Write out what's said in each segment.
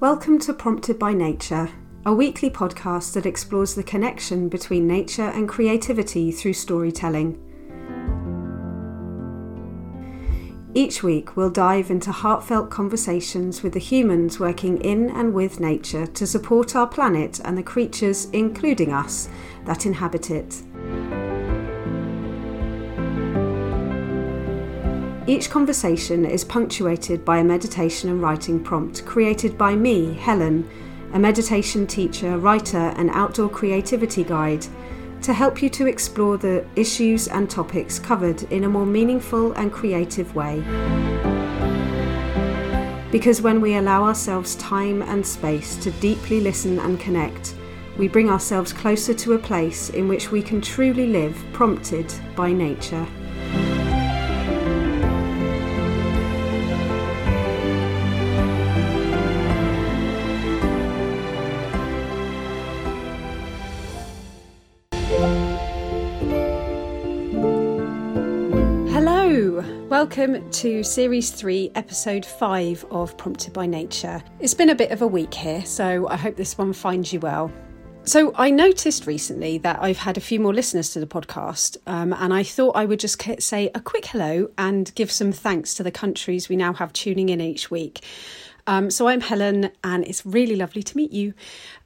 Welcome to Prompted by Nature, a weekly podcast that explores the connection between nature and creativity through storytelling. Each week, we'll dive into heartfelt conversations with the humans working in and with nature to support our planet and the creatures, including us, that inhabit it. Each conversation is punctuated by a meditation and writing prompt created by me, Helen, a meditation teacher, writer, and outdoor creativity guide, to help you to explore the issues and topics covered in a more meaningful and creative way. Because when we allow ourselves time and space to deeply listen and connect, we bring ourselves closer to a place in which we can truly live prompted by nature. Welcome to Series 3, Episode 5 of Prompted by Nature. It's been a bit of a week here, so I hope this one finds you well. So, I noticed recently that I've had a few more listeners to the podcast, um, and I thought I would just say a quick hello and give some thanks to the countries we now have tuning in each week. Um, so, I'm Helen, and it's really lovely to meet you.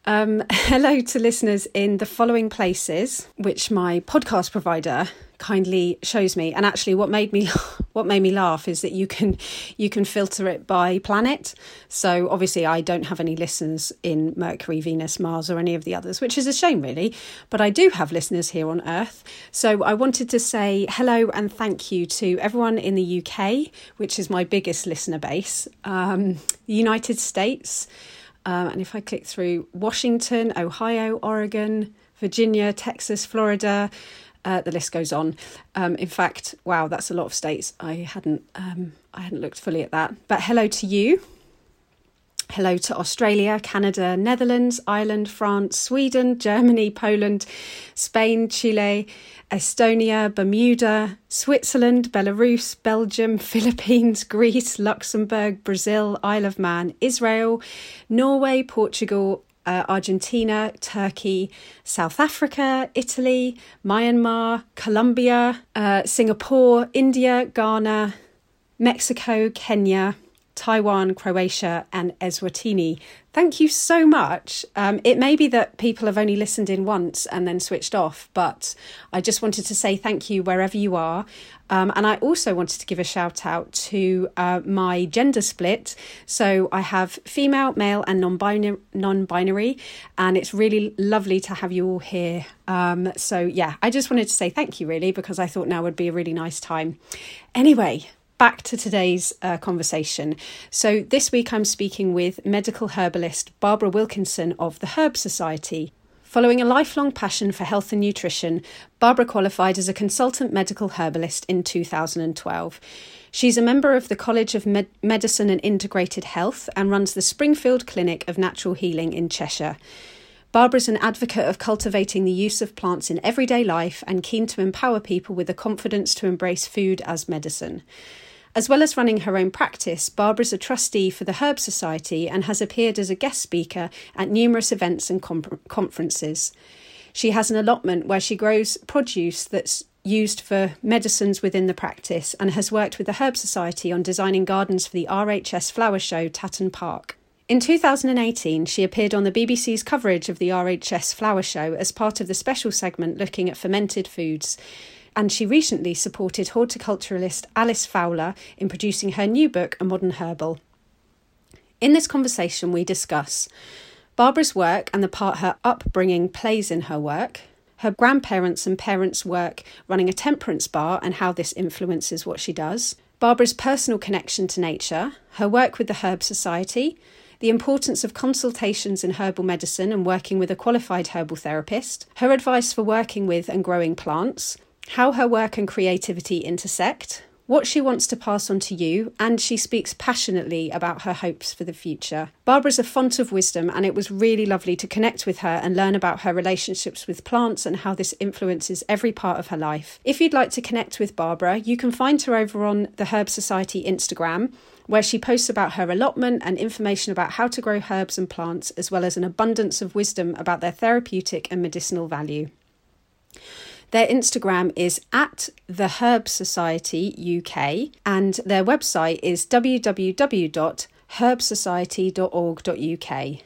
Um, hello to listeners in the following places, which my podcast provider kindly shows me. And actually, what made me what made me laugh is that you can you can filter it by planet. So obviously, I don't have any listeners in Mercury, Venus, Mars, or any of the others, which is a shame, really. But I do have listeners here on Earth. So I wanted to say hello and thank you to everyone in the UK, which is my biggest listener base, um, the United States. Um, and if I click through Washington, Ohio, Oregon, Virginia, Texas, Florida, uh, the list goes on. Um, in fact, wow, that's a lot of states. I hadn't um, I hadn't looked fully at that. But hello to you. Hello to Australia, Canada, Netherlands, Ireland, France, Sweden, Germany, Poland, Spain, Chile, Estonia, Bermuda, Switzerland, Belarus, Belgium, Philippines, Greece, Luxembourg, Brazil, Isle of Man, Israel, Norway, Portugal, uh, Argentina, Turkey, South Africa, Italy, Myanmar, Colombia, uh, Singapore, India, Ghana, Mexico, Kenya, Taiwan, Croatia, and Eswatini. Thank you so much. Um, it may be that people have only listened in once and then switched off, but I just wanted to say thank you wherever you are. Um, and I also wanted to give a shout out to uh, my gender split. So I have female, male, and non binary, and it's really lovely to have you all here. Um, so, yeah, I just wanted to say thank you, really, because I thought now would be a really nice time. Anyway, back to today's uh, conversation. So, this week I'm speaking with medical herbalist Barbara Wilkinson of the Herb Society. Following a lifelong passion for health and nutrition, Barbara qualified as a consultant medical herbalist in 2012. She's a member of the College of Med- Medicine and Integrated Health and runs the Springfield Clinic of Natural Healing in Cheshire. Barbara's an advocate of cultivating the use of plants in everyday life and keen to empower people with the confidence to embrace food as medicine. As well as running her own practice, Barbara's a trustee for the Herb Society and has appeared as a guest speaker at numerous events and com- conferences. She has an allotment where she grows produce that's used for medicines within the practice and has worked with the Herb Society on designing gardens for the RHS Flower Show Tatton Park. In 2018, she appeared on the BBC's coverage of the RHS Flower Show as part of the special segment looking at fermented foods and she recently supported horticulturalist Alys Fowler in producing her new book, A Modern Herbal. In this conversation, we discuss Barbara's work and the part her upbringing plays in her work, her grandparents' and parents' work running a temperance bar and how this influences what she does, Barbara's personal connection to nature, her work with the Herb Society, the importance of consultations in herbal medicine and working with a qualified herbal therapist, her advice for working with and growing plants, how her work and creativity intersect, what she wants to pass on to you, and she speaks passionately about her hopes for the future. Barbara's a font of wisdom, and it was really lovely to connect with her and learn about her relationships with plants and how this influences every part of her life. If you'd like to connect with Barbara, you can find her over on the Herb Society Instagram where she posts about her allotment and information about how to grow herbs and plants, as well as an abundance of wisdom about their therapeutic and medicinal value. Their Instagram is at the Herb Society UK, and their website is www.herbsociety.org.uk.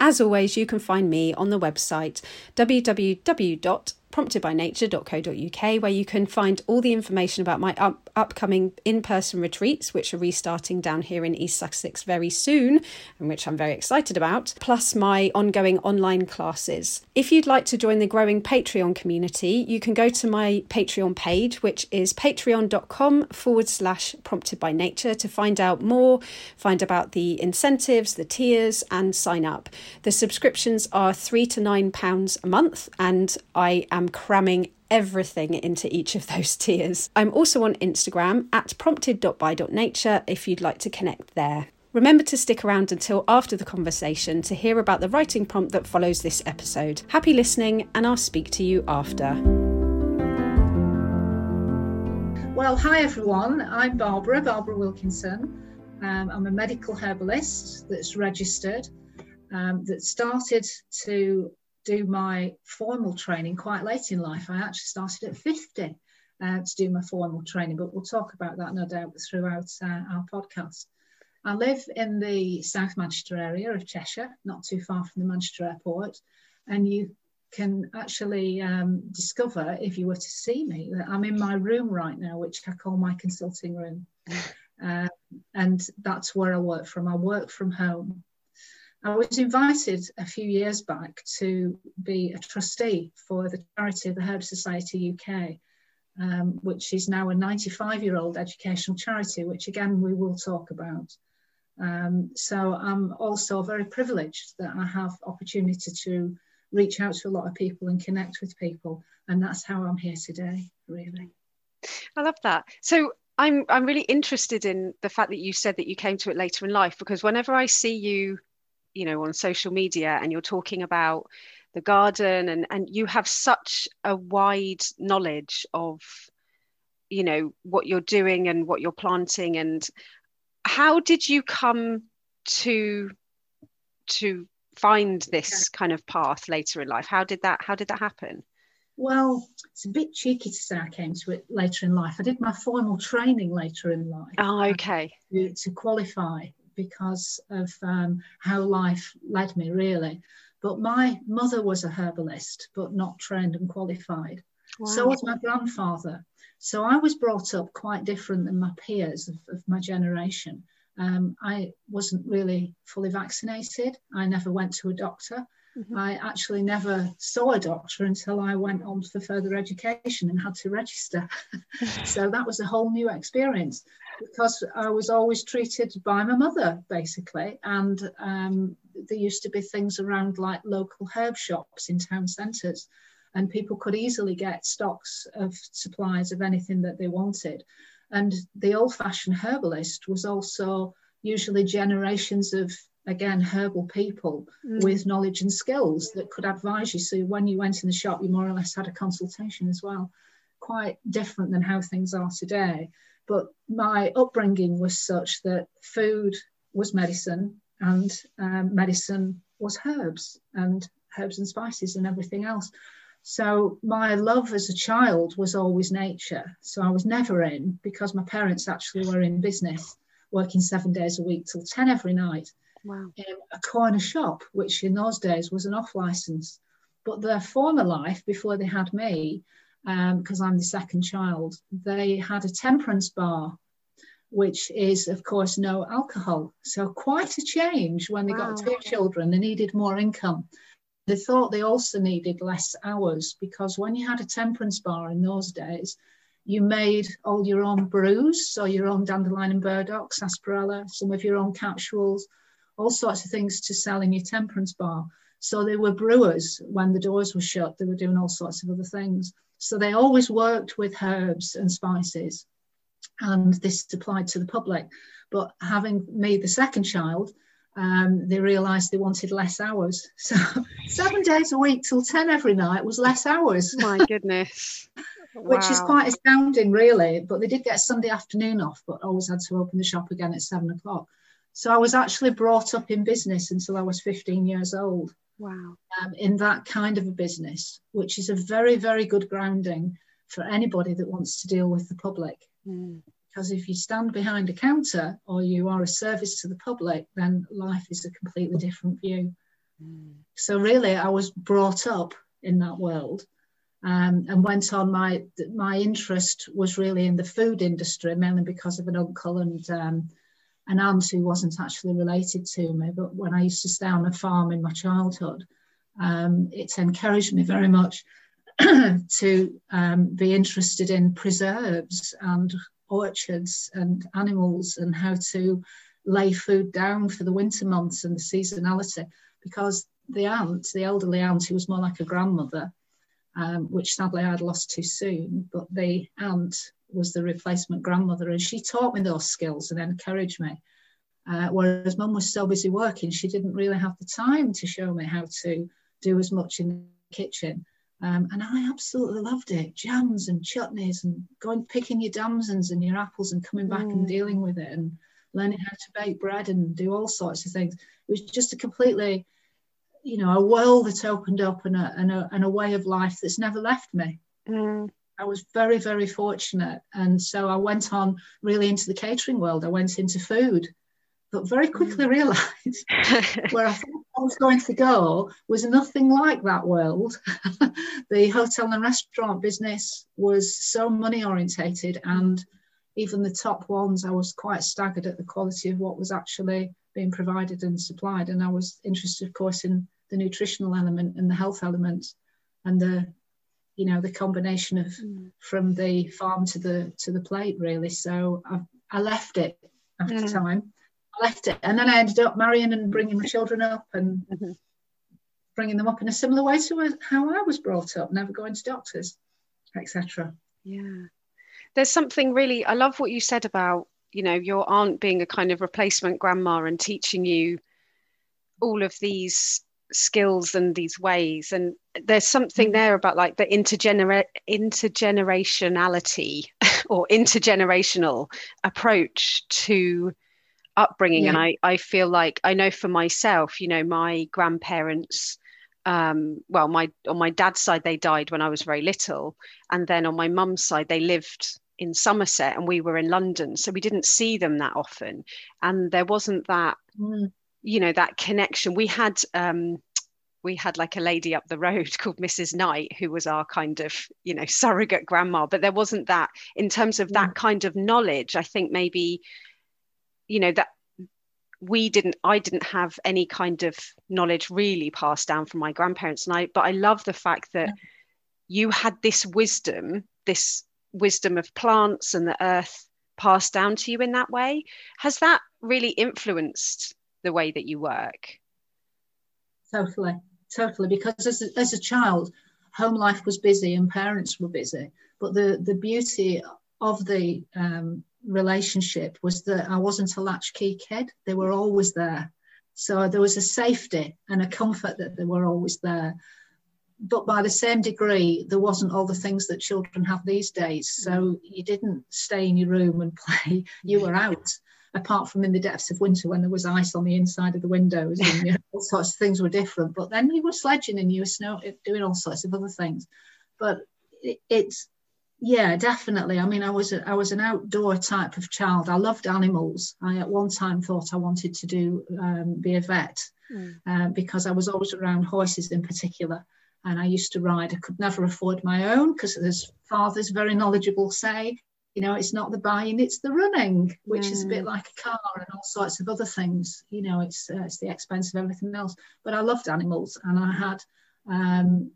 As always, you can find me on the website www promptedbynature.co.uk, where you can find all the information about my up- upcoming in person retreats, which are restarting down here in East Sussex very soon, and which I'm very excited about, plus my ongoing online classes. If you'd like to join the growing Patreon community, you can go to my Patreon page, which is patreon.com forward slash prompted by nature, to find out more, find about the incentives, the tiers, and sign up. The subscriptions are three to nine pounds a month, and I am am cramming everything into each of those tiers. I'm also on Instagram at prompted.by.nature if you'd like to connect there. Remember to stick around until after the conversation to hear about the writing prompt that follows this episode. Happy listening, and I'll speak to you after. Well, hi everyone. I'm Barbara, Barbara Wilkinson. Um, I'm a medical herbalist that's registered, um, that started to do my formal training quite late in life. I actually started at 50 uh, to do my formal training, but we'll talk about that no doubt throughout uh, our podcast. I live in the South Manchester area of Cheshire, not too far from the Manchester Airport, and you can actually um, discover if you were to see me that I'm in my room right now, which I call my consulting room. Uh, and that's where I work from. I work from home. I was invited a few years back to be a trustee for the charity of the Herb Society UK, um, which is now a 95 year old educational charity, which again we will talk about. Um, so I'm also very privileged that I have opportunity to reach out to a lot of people and connect with people, and that's how I'm here today, really. I love that. So I'm I'm really interested in the fact that you said that you came to it later in life because whenever I see you you know on social media and you're talking about the garden and and you have such a wide knowledge of you know what you're doing and what you're planting. And how did you come to to find this kind of path later in life? How did that how did that happen? Well it's a bit cheeky to say i came to it later in life. I did my formal training later in life. Oh okay. To, to qualify because of um, how life led me, really. But my mother was a herbalist, but not trained and qualified. Wow. So was my grandfather. So I was brought up quite different than my peers of, of my generation. Um, I wasn't really fully vaccinated. I never went to a doctor. Mm-hmm. I actually never saw a doctor until I went on for further education and had to register. so that was a whole new experience because I was always treated by my mother, basically. And um, there used to be things around like local herb shops in town centres, and people could easily get stocks of supplies of anything that they wanted. And the old fashioned herbalist was also usually generations of again herbal people mm. with knowledge and skills that could advise you. So when you went in the shop you more or less had a consultation as well. Quite different than how things are today. But my upbringing was such that food was medicine and um, medicine was herbs and herbs and spices and everything else. So my love as a child was always nature. So i was never in because my parents actually were in business working seven days a week till 10 every night wow. in a corner shop, which in those days was an off license. But their former life, before they had me, because um, I'm the second child, they had a temperance bar, which is, of course, no alcohol. So, quite a change when they wow. got two children. They needed more income. They thought they also needed less hours because when you had a temperance bar in those days, you made all your own brews, so your own dandelion and burdock, sarsaparilla, some of your own capsules, all sorts of things to sell in your temperance bar. So they were brewers when the doors were shut, they were doing all sorts of other things. So they always worked with herbs and spices. and this applied to the public. But having me the second child, um, they realised they wanted less hours. So seven days a week till 10 every night was less hours. My goodness. Which wow. is quite astounding, really. But they did get Sunday afternoon off, but always had to open the shop again at seven o'clock. So I was actually brought up in business until I was 15 years old. Wow. Um, in that kind of a business, which is a very, very good grounding for anybody that wants to deal with the public. Mm. Because if you stand behind a counter or you are a service to the public, then life is a completely different view. Mm. So, really, I was brought up in that world. Um, and went on my my interest was really in the food industry mainly because of an uncle and um, an aunt who wasn't actually related to me. But when I used to stay on a farm in my childhood, um, it encouraged me very much to um, be interested in preserves and orchards and animals and how to lay food down for the winter months and the seasonality. Because the aunt, the elderly aunt, who was more like a grandmother, um, which sadly I'd lost too soon, but the aunt was the replacement grandmother, and she taught me those skills and encouraged me. Uh, whereas mum was so busy working, she didn't really have the time to show me how to do as much in the kitchen. Um, and I absolutely loved it. Jams and chutneys and going picking your damsons and your apples and coming back mm. and dealing with it and learning how to bake bread and do all sorts of things. It was just a completely, you know, a world that opened up and a, and a, and a way of life that's never left me. Mm. I was very, very fortunate. And so I went on really into the catering world. I went into food, but very quickly mm. realized where I thought I was going to go was nothing like that world. the hotel and restaurant business was so money orientated, and even the top ones, I was quite staggered at the quality of what was actually being provided and supplied. And I was interested, of course, in the nutritional element and the health element and the you know the combination of mm. from the farm to the to the plate really so i, I left it after mm. time i left it and then i ended up marrying and bringing my children up and mm-hmm. bringing them up in a similar way to how i was brought up never going to doctors etc yeah there's something really i love what you said about you know your aunt being a kind of replacement grandma and teaching you all of these skills and these ways and there's something there about like the intergener- intergenerationality or intergenerational approach to upbringing. Yeah. and I, I feel like i know for myself you know my grandparents um, well my on my dad's side they died when i was very little. And then on my mum's side they lived in somerset and we were in london. So we didn't see them that often. And there wasn't that mm you know that connection we had um we had like a lady up the road called Mrs. Knight, who was our kind of, you know, surrogate grandma. But there wasn't that in terms of that kind of knowledge. I think maybe, you know, that we didn't, I didn't have any kind of knowledge really passed down from my grandparents. And I, but I love the fact that you had this wisdom, this wisdom of plants and the earth passed down to you in that way. Has that really influenced the way that you work. Totally, totally. Because as a, as a child, home life was busy and parents were busy. But the, the beauty of the um, relationship was that I wasn't a latchkey kid. They were always there. So there was a safety and a comfort that they were always there. But by the same degree, there wasn't all the things that children have these days. So you didn't stay in your room and play, you were out apart from in the depths of winter when there was ice on the inside of the windows and you know, all sorts of things were different. But then you were sledging and you were snow doing all sorts of other things. But it, it's yeah, definitely. I mean, I was a, I was an outdoor type of child. I loved animals. I at one time thought I wanted to do um, be a vet mm. uh, because I was always around horses in particular, and I used to ride. I could never afford my own because, as fathers very knowledgeable say, you know it's not the buying it's the running which is a bit like a car and all sorts of other things you know it's uh, it's the expense of everything else but i loved animals and i had um,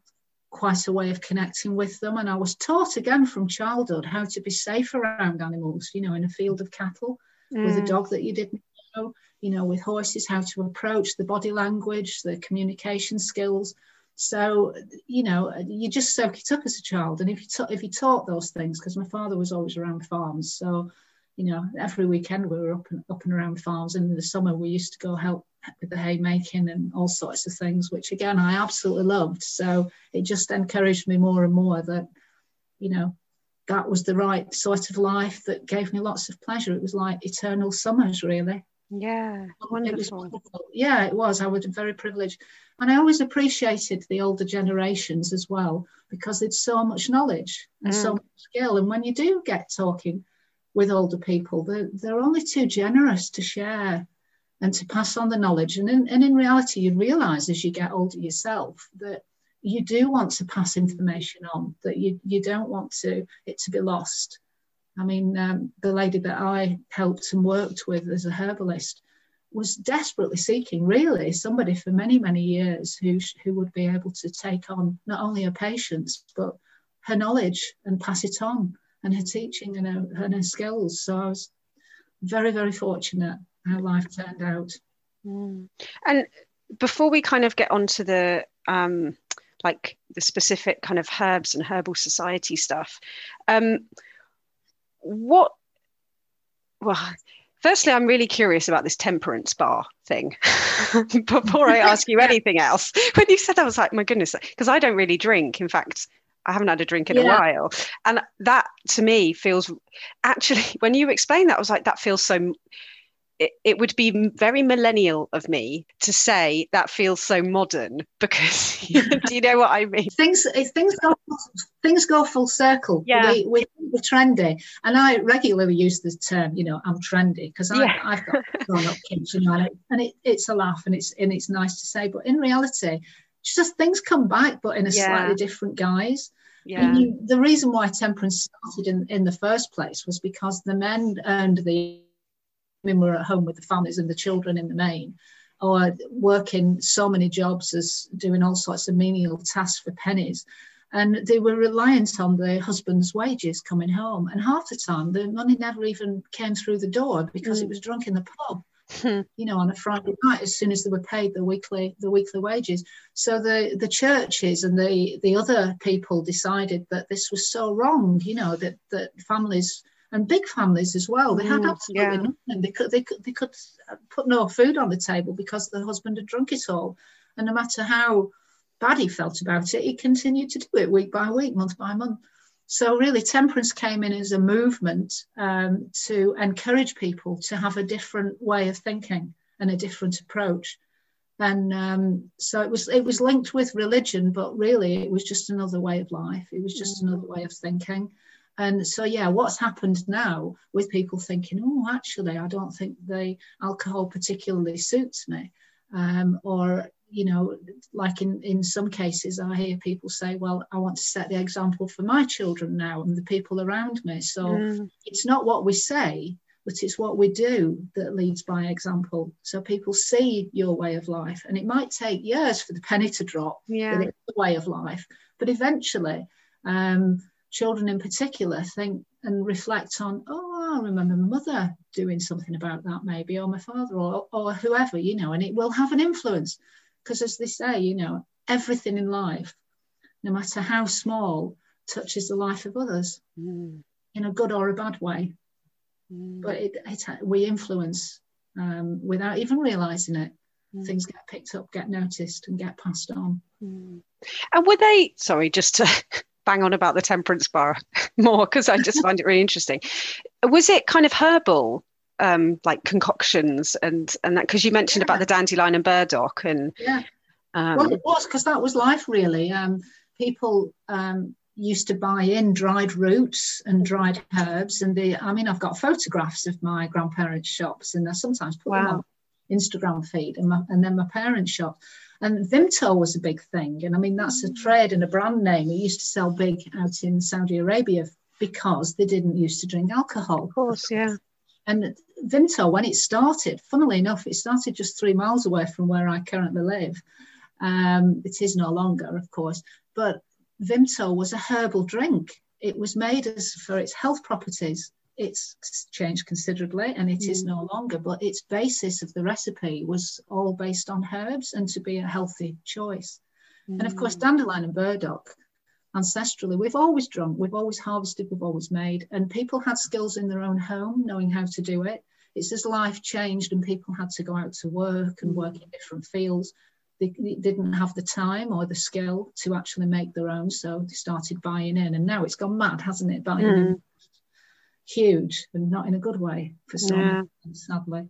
quite a way of connecting with them and i was taught again from childhood how to be safe around animals you know in a field of cattle mm. with a mm. dog that you didn't know you know with horses how to approach the body language the communication skills so, you know, you just soak it up as a child. And if you, ta- if you taught those things, because my father was always around farms, so you know, every weekend we were up and up and around farms, and in the summer we used to go help with the haymaking and all sorts of things, which again I absolutely loved. So it just encouraged me more and more that, you know, that was the right sort of life that gave me lots of pleasure. It was like eternal summers, really. Yeah, wonderful. It yeah, it was. I was very privileged. And I always appreciated the older generations as well because it's so much knowledge and mm. so much skill. And when you do get talking with older people, they're, they're only too generous to share and to pass on the knowledge. And in, and in reality, you realize as you get older yourself that you do want to pass information on, that you, you don't want to it to be lost. I mean, um, the lady that I helped and worked with as a herbalist was desperately seeking, really, somebody for many, many years who, who would be able to take on not only her patients, but her knowledge and pass it on, and her teaching and her, and her skills. So I was very, very fortunate how life turned out. Mm. And before we kind of get onto the um, like the specific kind of herbs and herbal society stuff, um, what well firstly i'm really curious about this temperance bar thing. Before i ask you anything else when you said that, i was like my goodness because i don't really drink. In fact i haven't had a drink in yeah. a while. And that to me feels actually when you explain that i was like that feels so it, it would be very millennial of me to say that feels so modern because do you know what I mean? Things eh, things go things go full circle. Yeah, we, we, we're trendy, and I regularly use the term. You know, I'm trendy because yeah. I've got grown up kids, you know, and it, it's a laugh and it's and it's nice to say, but in reality, just things come back, but in a yeah. slightly different guise. Yeah. You, the reason why temperance started in, in the first place was because the men earned the women were at home with the families and the children in the main, or working so many jobs as doing all sorts of menial tasks for pennies. And they were reliant on their husband's wages coming home. And half the time, the money never even came through the door because mm. it was drunk in the pub. Hmm. you know, on a Friday night, as soon as they were paid the weekly the weekly wages. So the the churches and the the other people decided that this was so wrong. You know that that families and big families as well. They had mm, absolutely yeah. nothing. They could, they could they could put no food on the table because the husband had drunk it all. And no matter how bad he felt about it, he continued to do it week by week, month by month. So really, temperance came in as a movement um, to encourage people to have a different way of thinking and a different approach. And um, so it was it was linked with religion, but really it was just another way of life. It was just mm. another way of thinking. And so, yeah, what's happened now with people thinking, oh, actually, I don't think the alcohol particularly suits me. Um, or, you know, like in, in some cases, I hear people say, well, I want to set the example for my children now and the people around me. So mm. it's not what we say, but it's what we do that leads by example. So people see your way of life, and it might take years for the penny to drop yeah. that it's the way of life, but eventually, um, children in particular think and reflect on, oh, I remember my mother doing something about that, maybe, or my father, or, or whoever, you know, and it will have an influence. Because as they say, you know, everything in life, no matter how small, touches the life of others mm. in a good or a bad way. Mm. But it, it, we influence um, without even realizing it. Mm. Things get picked up, get noticed, and get passed on. Mm. And were they, sorry, just to bang on about the temperance bar more because I just find it really interesting. Was it kind of herbal, um, like concoctions and and that? Because you mentioned yeah. about the dandelion and burdock and yeah, um, well, it was because that was life really. Um, people um, used to buy in dried roots and dried herbs, and the I mean, I've got photographs of my grandparents' shops, and I sometimes put wow. them on Instagram feed, and, my, and then my parents' shop and Vimto was a big thing. And I mean, that's a mm. trade and a brand name. It used to sell big out in Saudi Arabia because they didn't used to drink alcohol. Of course, yeah. And Vimto, when it started, funnily enough, it started just three miles away from where I currently live. Um, it is no longer, of course, but Vimto was a herbal drink. It was made as for its health properties it's changed considerably and it mm. is no longer, but its basis of the recipe was all based on herbs and to be a healthy choice. Mm. And of course, mm. dandelion and burdock, ancestrally. We've always drunk, we've always harvested, we've always made, and people had skills in their own home, knowing how to do it. It's as life changed and people had to go out to work and work in different fields. They, they didn't have the time or the skill to actually make their own, so they started buying in. And now it's gone mad, hasn't it? Buying mm. Huge and not in a good way for some, yeah. sadly.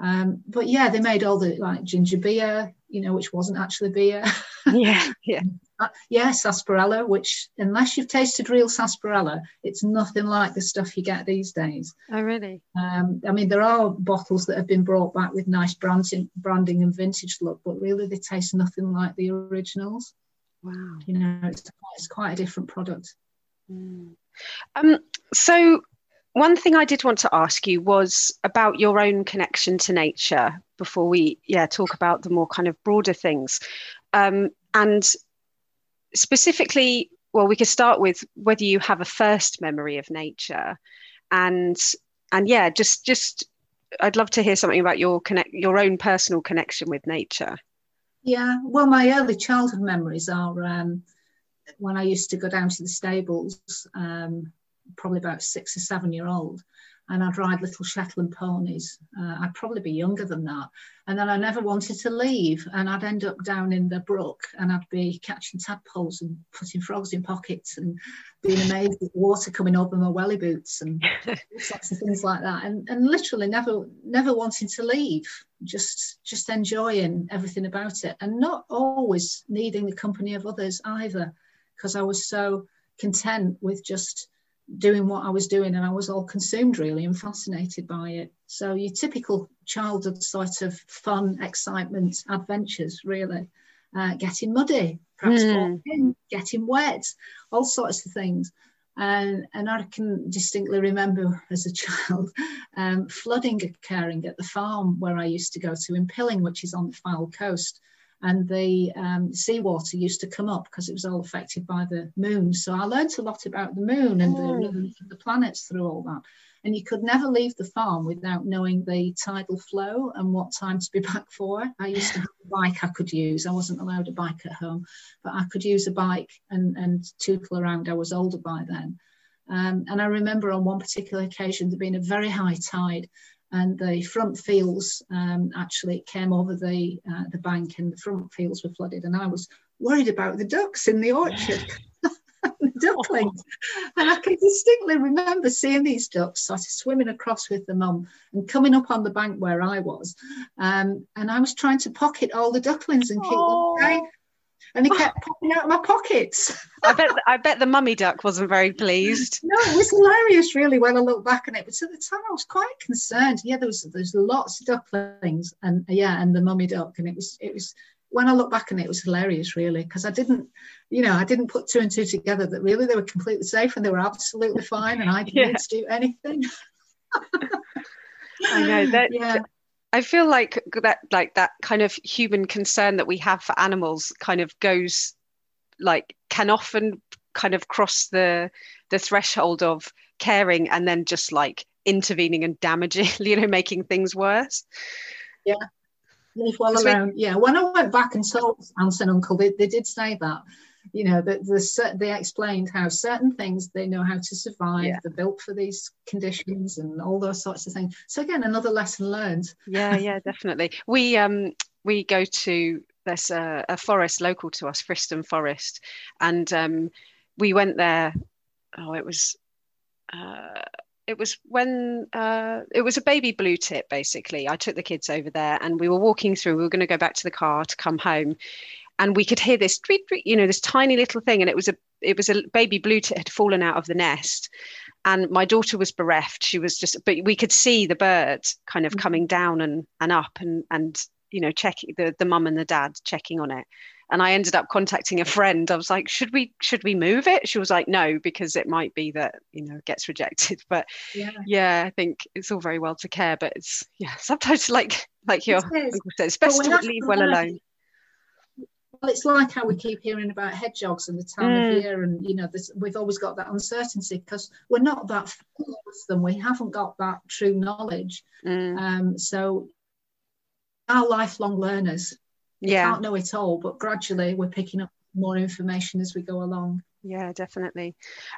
Um, but yeah, they made all the like ginger beer, you know, which wasn't actually beer. Yeah, yeah. uh, yeah, sarsaparilla, which unless you've tasted real sarsaparilla, it's nothing like the stuff you get these days. Oh, really? Um, I mean, there are bottles that have been brought back with nice branding, branding and vintage look, but really they taste nothing like the originals. Wow. You know, it's, it's quite a different product. Mm. Um, so one thing I did want to ask you was about your own connection to nature before we yeah talk about the more kind of broader things. Um, and specifically well we could start with whether you have a first memory of nature. And and yeah just just i'd love to hear something about your connect your own personal connection with nature. Yeah well my early childhood memories are um, when i used to go down to the stables um, probably about six or seven year old and I'd ride little Shetland ponies. Uh, I'd probably be younger than that. And then I never wanted to leave. And I'd end up down in the brook and I'd be catching tadpoles and putting frogs in pockets and being amazed at water coming over my welly boots and sorts of things like that. And, and literally never never wanting to leave, just just enjoying everything about it and not always needing the company of others either, because I was so content with just doing what I was doing and I was all consumed really and fascinated by it. So your typical childhood sort of fun, excitement, adventures really. Uh, getting muddy, perhaps mm. getting wet, all sorts of things. And, and I can distinctly remember as a child um, flooding occurring at the farm where I used to go to in Pilling, which is on the Fylde coast and the um, seawater used to come up because it was all affected by the moon. So I learned a lot about the moon and oh. the, the planets through all that. And you could never leave the farm without knowing the tidal flow and what time to be back for. I used to have a bike I could use. I wasn't allowed a bike at home, but I could use a bike and, and tootle around. I was older by then. Um, and I remember on one particular occasion there being a very high tide and the front fields um, actually came over the uh, the bank and the front fields were flooded and I was worried about the ducks in the orchard the ducklings. And I can distinctly remember seeing these ducks sort of swimming across with the mum and coming up on the bank where I was. Um, and I was trying to pocket all the ducklings and keep oh. them safe and he ah. kept popping out of my pockets. I bet I bet the mummy duck wasn't very pleased. No, it was hilarious, really, when I look back on it. But at the time, I was quite concerned. Yeah, there was there's lots of ducklings, and yeah, and the mummy duck, and it was it was. When I look back on it, it was hilarious, really, because I didn't, you know, I didn't put two and two together that really they were completely safe and they were absolutely fine, and I didn't yeah. do anything. I know that. Yeah. I feel like that like that kind of human concern that we have for animals kind of goes like can often kind of cross the the threshold of caring and then just like intervening and damaging, you know, making things worse. Yeah. Well alone. Yeah. When I went back and told aunt and uncle, they, they did say that you know that the, they explained how certain things they know how to survive yeah. they're built for these conditions and all those sorts of things. So again another lesson learned. Yeah yeah definitely. We um we go to there's a, a forest local to us friston forest and um we went there oh it was uh it was when uh, it was a baby blue tit basically. I took the kids over there and we were walking through we were going to go back to the car to come home and we could hear this you know this tiny little thing and it was a it was a baby blue tit had fallen out of the nest. And my daughter was bereft. She was just but we could see the bird kind of mm-hmm. coming down and and up and and you know checking the the mum and the dad checking on it. And i ended up contacting a friend. I was like should we should we move it? She was like no because it might be that you know it gets rejected. But yeah, yeah i think it's all very well to care but it's yeah sometimes like like your uncle said it's best to leave well alone it's like how we keep hearing about hedgehogs and the time mm. of year, and you know, this, we've always got that uncertainty because we're not that familiar with them. We haven't got that true knowledge. Mm. Um, so, our lifelong learners. Yeah, can't know it all, but gradually we're picking up more information as we go along. Yeah, definitely.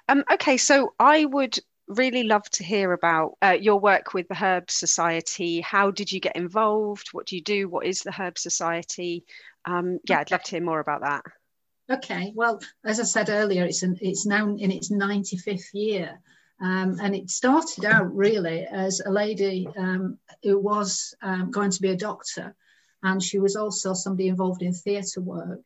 Um, okay, so I would really love to hear about uh, your work with the Herb Society. How did you get involved? What do you do? What is the Herb Society? Um, yeah, I'd love to hear more about that. Okay, well, as I said earlier, it's an, it's now in its 95th year. Um, and it started out really as a lady um, who was um, going to be a doctor, and she was also somebody involved in theatre work.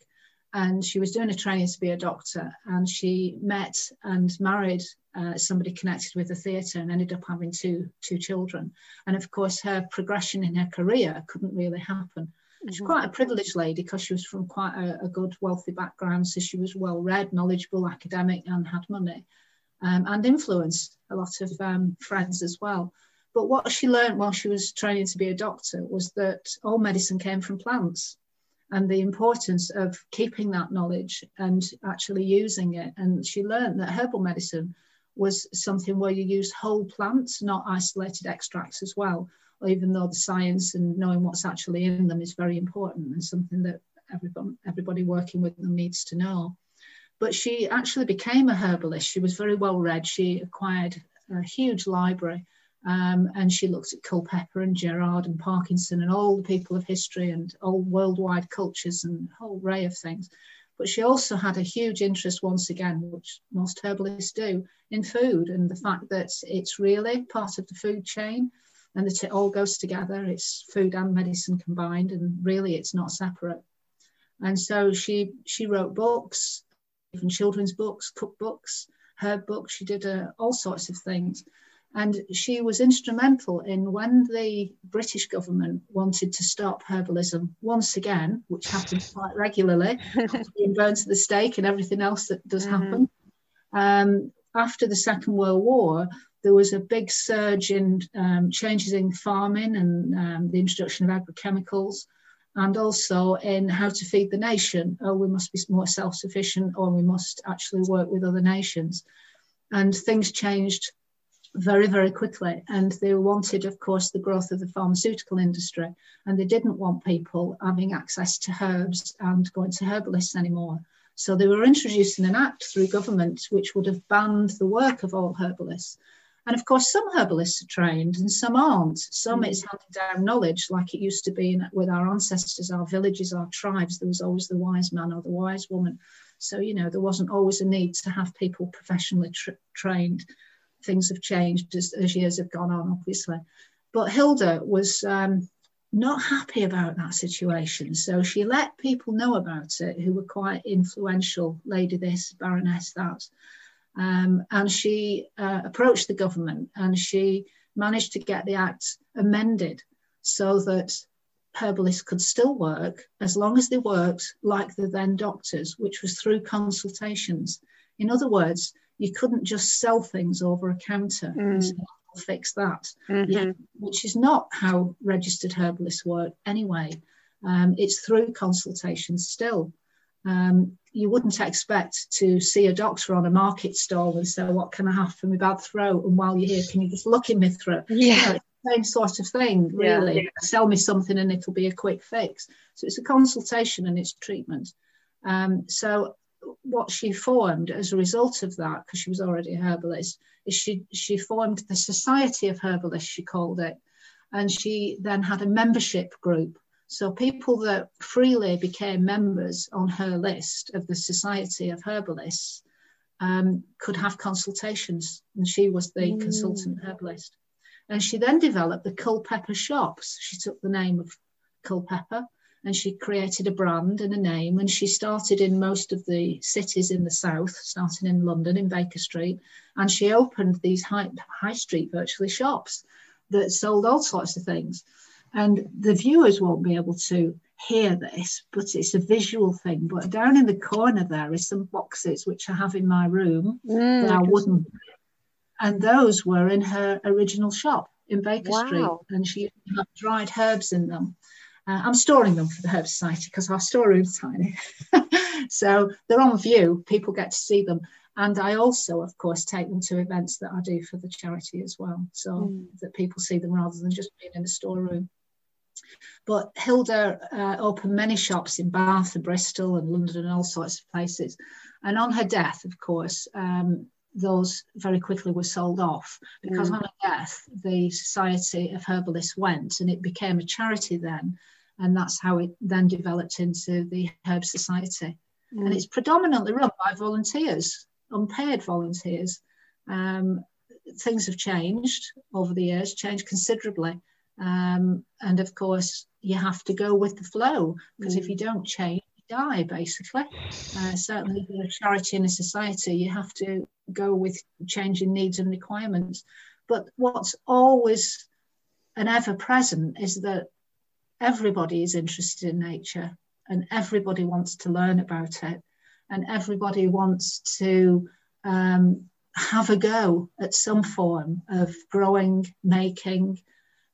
And she was doing a training to be a doctor, and she met and married uh, somebody connected with the theatre and ended up having two two children. And of course, her progression in her career couldn't really happen. Mm-hmm. She's quite a privileged lady because she was from quite a, a good, wealthy background. So she was well read, knowledgeable, academic, and had money um, and influenced a lot of um, friends as well. But what she learned while she was training to be a doctor was that all medicine came from plants and the importance of keeping that knowledge and actually using it. And she learned that herbal medicine was something where you use whole plants, not isolated extracts as well, even though the science and knowing what's actually in them is very important and something that everybody, everybody working with them needs to know. But she actually became a herbalist. She was very well read. She acquired a huge library um, and she looked at Culpeper and Gerard and Parkinson and all the people of history and all worldwide cultures and a whole array of things. But she also had a huge interest, once again, which most herbalists do, in food and the fact that it's really part of the food chain and that it all goes together. It's food and medicine combined, and really it's not separate. And so she she wrote books even children's books, cookbooks, her books. She did uh, all sorts of things. And she was instrumental in when the British government wanted to stop herbalism once again, which happens quite regularly, being burned to the stake and everything else that does mm-hmm. happen. Um, after the Second World War, there was a big surge in um, changes in farming and um, the introduction of agrochemicals and also in how to feed the nation. Oh, we must be more self sufficient, or we must actually work with other nations. And things changed very, very quickly. And they wanted, of course, the growth of the pharmaceutical industry. And they didn't want people having access to herbs and going to herbalists anymore. So they were introducing an act through government which would have banned the work of all herbalists. And of course, some herbalists are trained and some aren't. Some it's mm. handed down knowledge, like it used to be in, with our ancestors, our villages, our tribes. There was always the wise man or the wise woman. So, you know, there wasn't always a need to have people professionally tra- trained. Things have changed as, as, years have gone on, obviously. But Hilda was um, not happy about that situation. So she let people know about it who were quite influential lady this, baroness that. Um, and she uh, approached the government and she managed to get the act amended so that herbalists could still work as long as they worked like the then doctors, which was through consultations. In other words, you couldn't just sell things over a counter mm. and say, fix that, mm-hmm. yeah, which is not how registered herbalists work anyway. Um, it's through consultations still. Um, you wouldn't expect to see a doctor on a market stall and say, What can I have for my bad throat? And while you're here, can you just look in my throat? Yeah. Same sort of thing, really. Yeah, yeah. Sell me something and it'll be a quick fix. So it's a consultation and it's treatment. Um, so what she formed as a result of that, because she was already a herbalist, is she she formed the Society of Herbalists, she called it, and she then had a membership group so people that freely became members on her list of the Society of Herbalists um, could have consultations, and she was the mm. consultant herbalist. And she then developed the Culpeper shops. She took the name of Culpeper and she created a brand and a name. And she started in most of the cities in the south, starting in London in Baker Street. And she opened these high, high street virtually shops that sold all sorts of things. And the viewers won't be able to hear this, but it's a visual thing. But down in the corner there is some boxes which I have in my room. Mm, are wooden. And those were in her original shop in Baker wow. Street. And she had dried herbs in them. Uh, I'm storing them for the Herb Society because our storeroom's tiny. so they're on view, people get to see them. And I also, of course, take them to events that I do for the charity as well, so mm. that people see them rather than just being in the storeroom. But Hilda uh, opened many shops in Bath and Bristol and London and all sorts of places. And on her death, of course, um, those very quickly were sold off because mm. on her death, the Society of Herbalists went and it became a charity then. And that's how it then developed into the Herb Society. Mm. And it's predominantly run by volunteers, unpaid volunteers. Um, things have changed over the years, changed considerably. Um, and of course, you have to go with the flow because mm. if you don't change, you die basically. Uh, certainly, in a charity in a society, you have to go with changing needs and requirements. But what's always and ever present is that everybody is interested in nature and everybody wants to learn about it and everybody wants to um, have a go at some form of growing, making,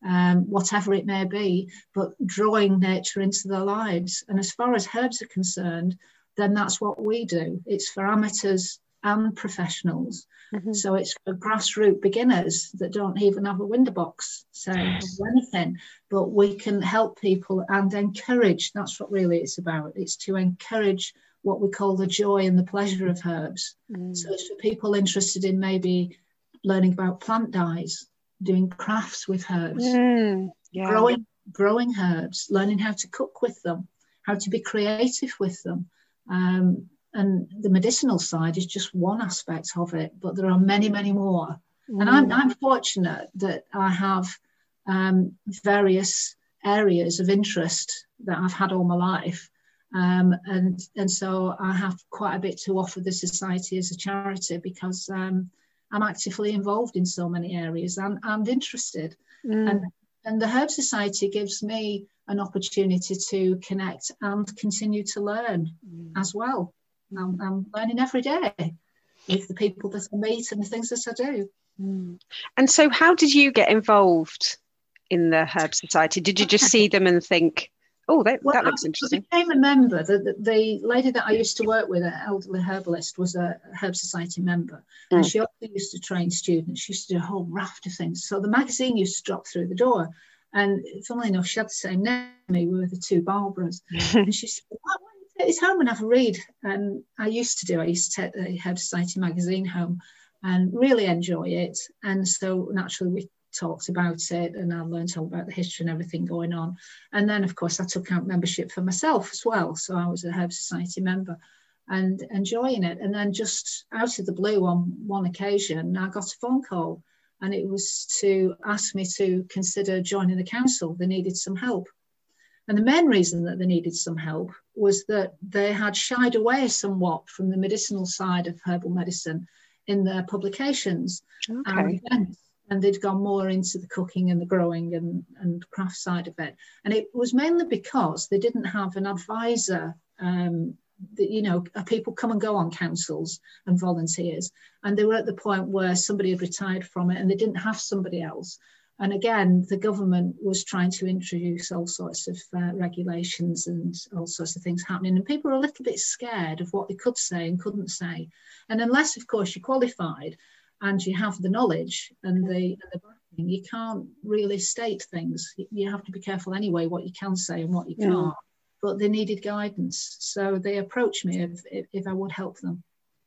um, whatever it may be, but drawing nature into their lives. And as far as herbs are concerned, then that's what we do. It's for amateurs and professionals. Mm-hmm. So it's for grassroots beginners that don't even have a window box, say, or anything. But we can help people and encourage. That's what really it's about. It's to encourage what we call the joy and the pleasure of herbs. Mm. So it's for people interested in maybe learning about plant dyes, doing crafts with herbs, mm. yeah. growing growing herbs, learning how to cook with them, how to be creative with them. Um, and the medicinal side is just one aspect of it, but there are many, many more. Mm. And I'm, I'm fortunate that I have um, various areas of interest that I've had all my life. Um, and, and so I have quite a bit to offer the society as a charity because um, I'm actively involved in so many areas and, and interested. Mm. And, and the Herb Society gives me an opportunity to connect and continue to learn mm. as well. I'm, I'm learning every day with the people that I meet and the things that I do. Mm. And so, how did you get involved in the Herb Society? Did you just see them and think, oh, that, well, that looks interesting? I became a member. The, the, the, lady that I used to work with, an elderly herbalist, was a Herb Society member. Mm. And she used to train students. She used to do a whole raft of things. So the magazine used to drop through the door. And funnily enough, she had the same name. We were the two Barbaras. and she said, it's home and have a read. And I used to do, I used to take the Herb Society magazine home and really enjoy it. And so naturally we talked about it and I learned all about the history and everything going on. And then of course I took out membership for myself as well. So I was a Herb Society member and enjoying it. And then just out of the blue on one occasion, I got a phone call and it was to ask me to consider joining the council. They needed some help. And the main reason that they needed some help was that they had shied away somewhat from the medicinal side of herbal medicine in their publications okay. and and they'd gone more into the cooking and the growing and, and craft side of it. And it was mainly because they didn't have an advisor. Um, that, you know, people come and go on councils and volunteers, and they were at the point where somebody had retired from it and they didn't have somebody else. And again, the government was trying to introduce all sorts of uh, regulations and all sorts of things happening. And people were a little bit scared of what they could say and couldn't say. And unless, of course, you're qualified and you have the knowledge and the, the backing, you can't really state things. You have to be careful anyway what you can say and what you yeah. can't. But they needed guidance. So they approached me if, if, if I would help them.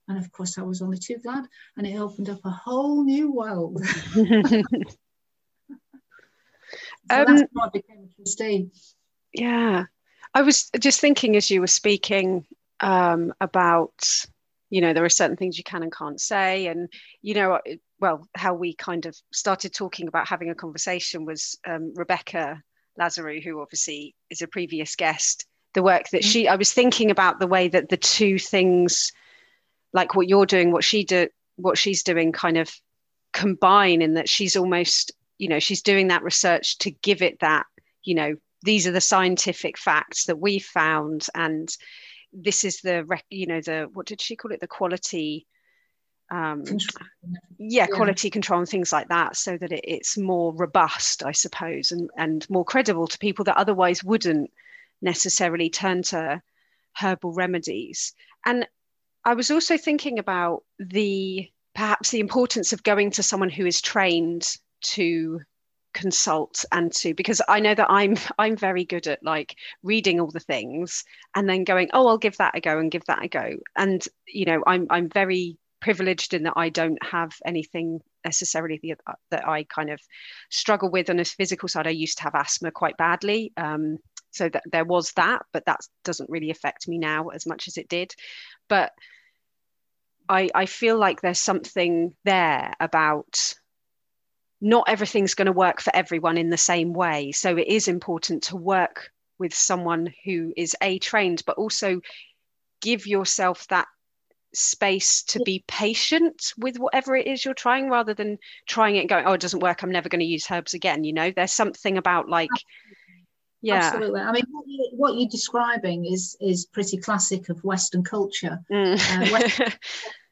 And of course, I was only too glad. And it opened up a whole new world. So um, that's I became a trustee. Yeah. I was just thinking as you were speaking um, about, you know, there are certain things you can and can't say. And, you know, well, how we kind of started talking about having a conversation was um, Rebecca Lazarou, who obviously is a previous guest, the work that mm-hmm. she, I was thinking about the way that the two things, like what you're doing, what she do, what she's doing kind of combine in that she's almost you know she's doing that research to give it that you know these are the scientific facts that we found and this is the you know the what did she call it the quality um, yeah, quality control and things like that, so that it, it's more robust, I suppose, and, and more credible to people that otherwise wouldn't necessarily turn to herbal remedies. And I was also thinking about the perhaps the importance of going to someone who is trained to consult and to because I know that I'm I'm very good at like reading all the things and then going oh I'll give that a go and give that a go. And you know I'm I'm very privileged in that I don't have anything necessarily the, that I kind of struggle with on a physical side I used to have asthma quite badly um, so that there was that but that doesn't really affect me now as much as it did but I, I feel like there's something there about not everything's going to work for everyone in the same way. So it is important to work with someone who is a trained, but also give yourself that space to be patient with whatever it is you're trying rather than trying it and going, oh, it doesn't work. I'm never going to use herbs again. You know, there's something about like, yeah. Absolutely. I mean, what, you, are describing is is pretty classic of Western culture. Mm. Uh, Western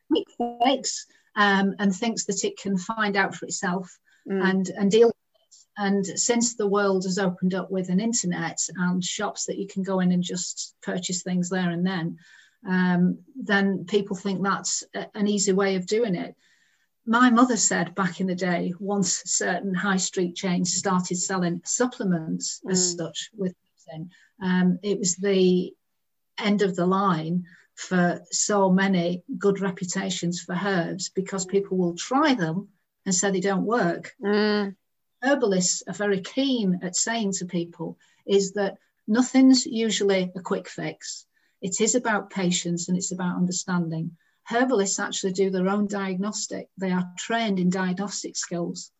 quick um, and thinks that it can find out for itself mm. and and deal with it. And since the world has opened up with an internet and shops that you can go in and just purchase things there and then, um, then people think that's a, an easy way of doing it. My mother said back in the day, once certain high street chains started selling supplements mm. as such with um, it was the end of the line for so many good reputations for herbs because people will try them and say they don't work. Mm. Herbalists are very keen at saying to people is that nothing's usually a quick fix. It is about patience and it's about understanding. Herbalists actually do their own diagnostic. They are trained in diagnostic skills.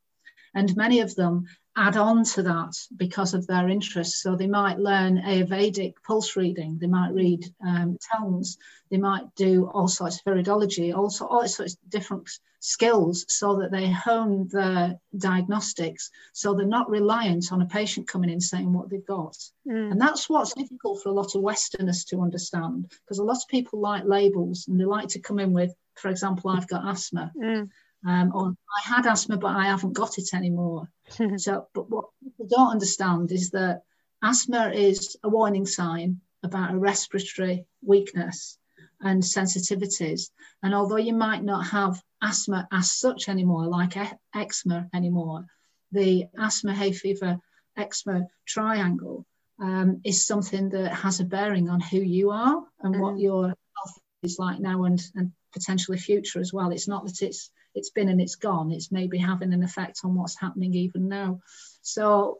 And many of them add on to that because of their interests. So they might learn Ayurvedic pulse reading, they might read um, tones, they might do all sorts of iridology, also all sorts of different skills so that they hone their diagnostics so they're not reliant on a patient coming in saying what they've got. Mm. And that's what's difficult for a lot of Westerners to understand because a lot of people like labels and they like to come in with, for example, I've got asthma. Mm um, or I had asthma, but I haven't got it anymore. so, but what people don't understand is that asthma is a warning sign about a respiratory weakness and sensitivities. And although you might not have asthma as such anymore, like eczema anymore, the asthma, hay fever, eczema triangle um, is something that has a bearing on who you are and mm-hmm. what your health is like now and, and potentially future as well. It's not that it's it's been and it's gone. It's maybe having an effect on what's happening even now. So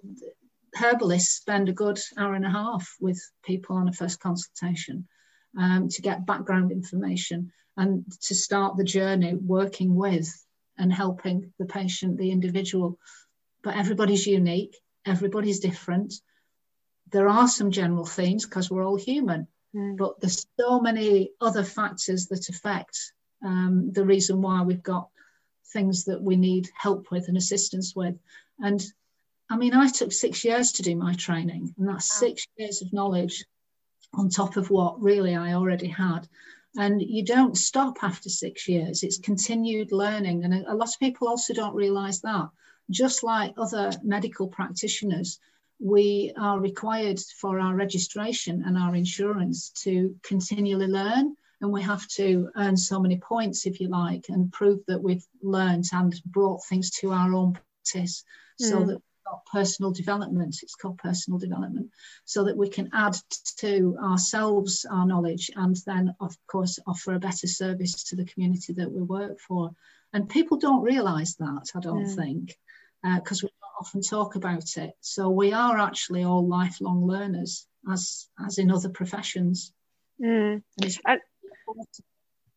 herbalists spend a good hour and a half with people on a first consultation um, to get background information and to start the journey working with and helping the patient, the individual. But everybody's unique, everybody's different. There are some general themes because we're all human, mm. but there's so many other factors that affect um, the reason why we've got things that we need help with and assistance with. And I mean, I took six years to do my training, and that's wow. six years of knowledge on top of what really I already had. And you don't stop after six years, it's continued learning. And a, a lot of people also don't realize that. Just like other medical practitioners, we are required for our registration and our insurance to continually learn and we have to earn so many points, if you like, and prove that we've learned and brought things to our own practice mm. so that personal development it's called personal development so that we can add to ourselves our knowledge and then of course offer a better service to the community that we work for and people don't realize that i don't mm. think because uh, we don't often talk about it so we are actually all lifelong learners as as in other professions mm. and,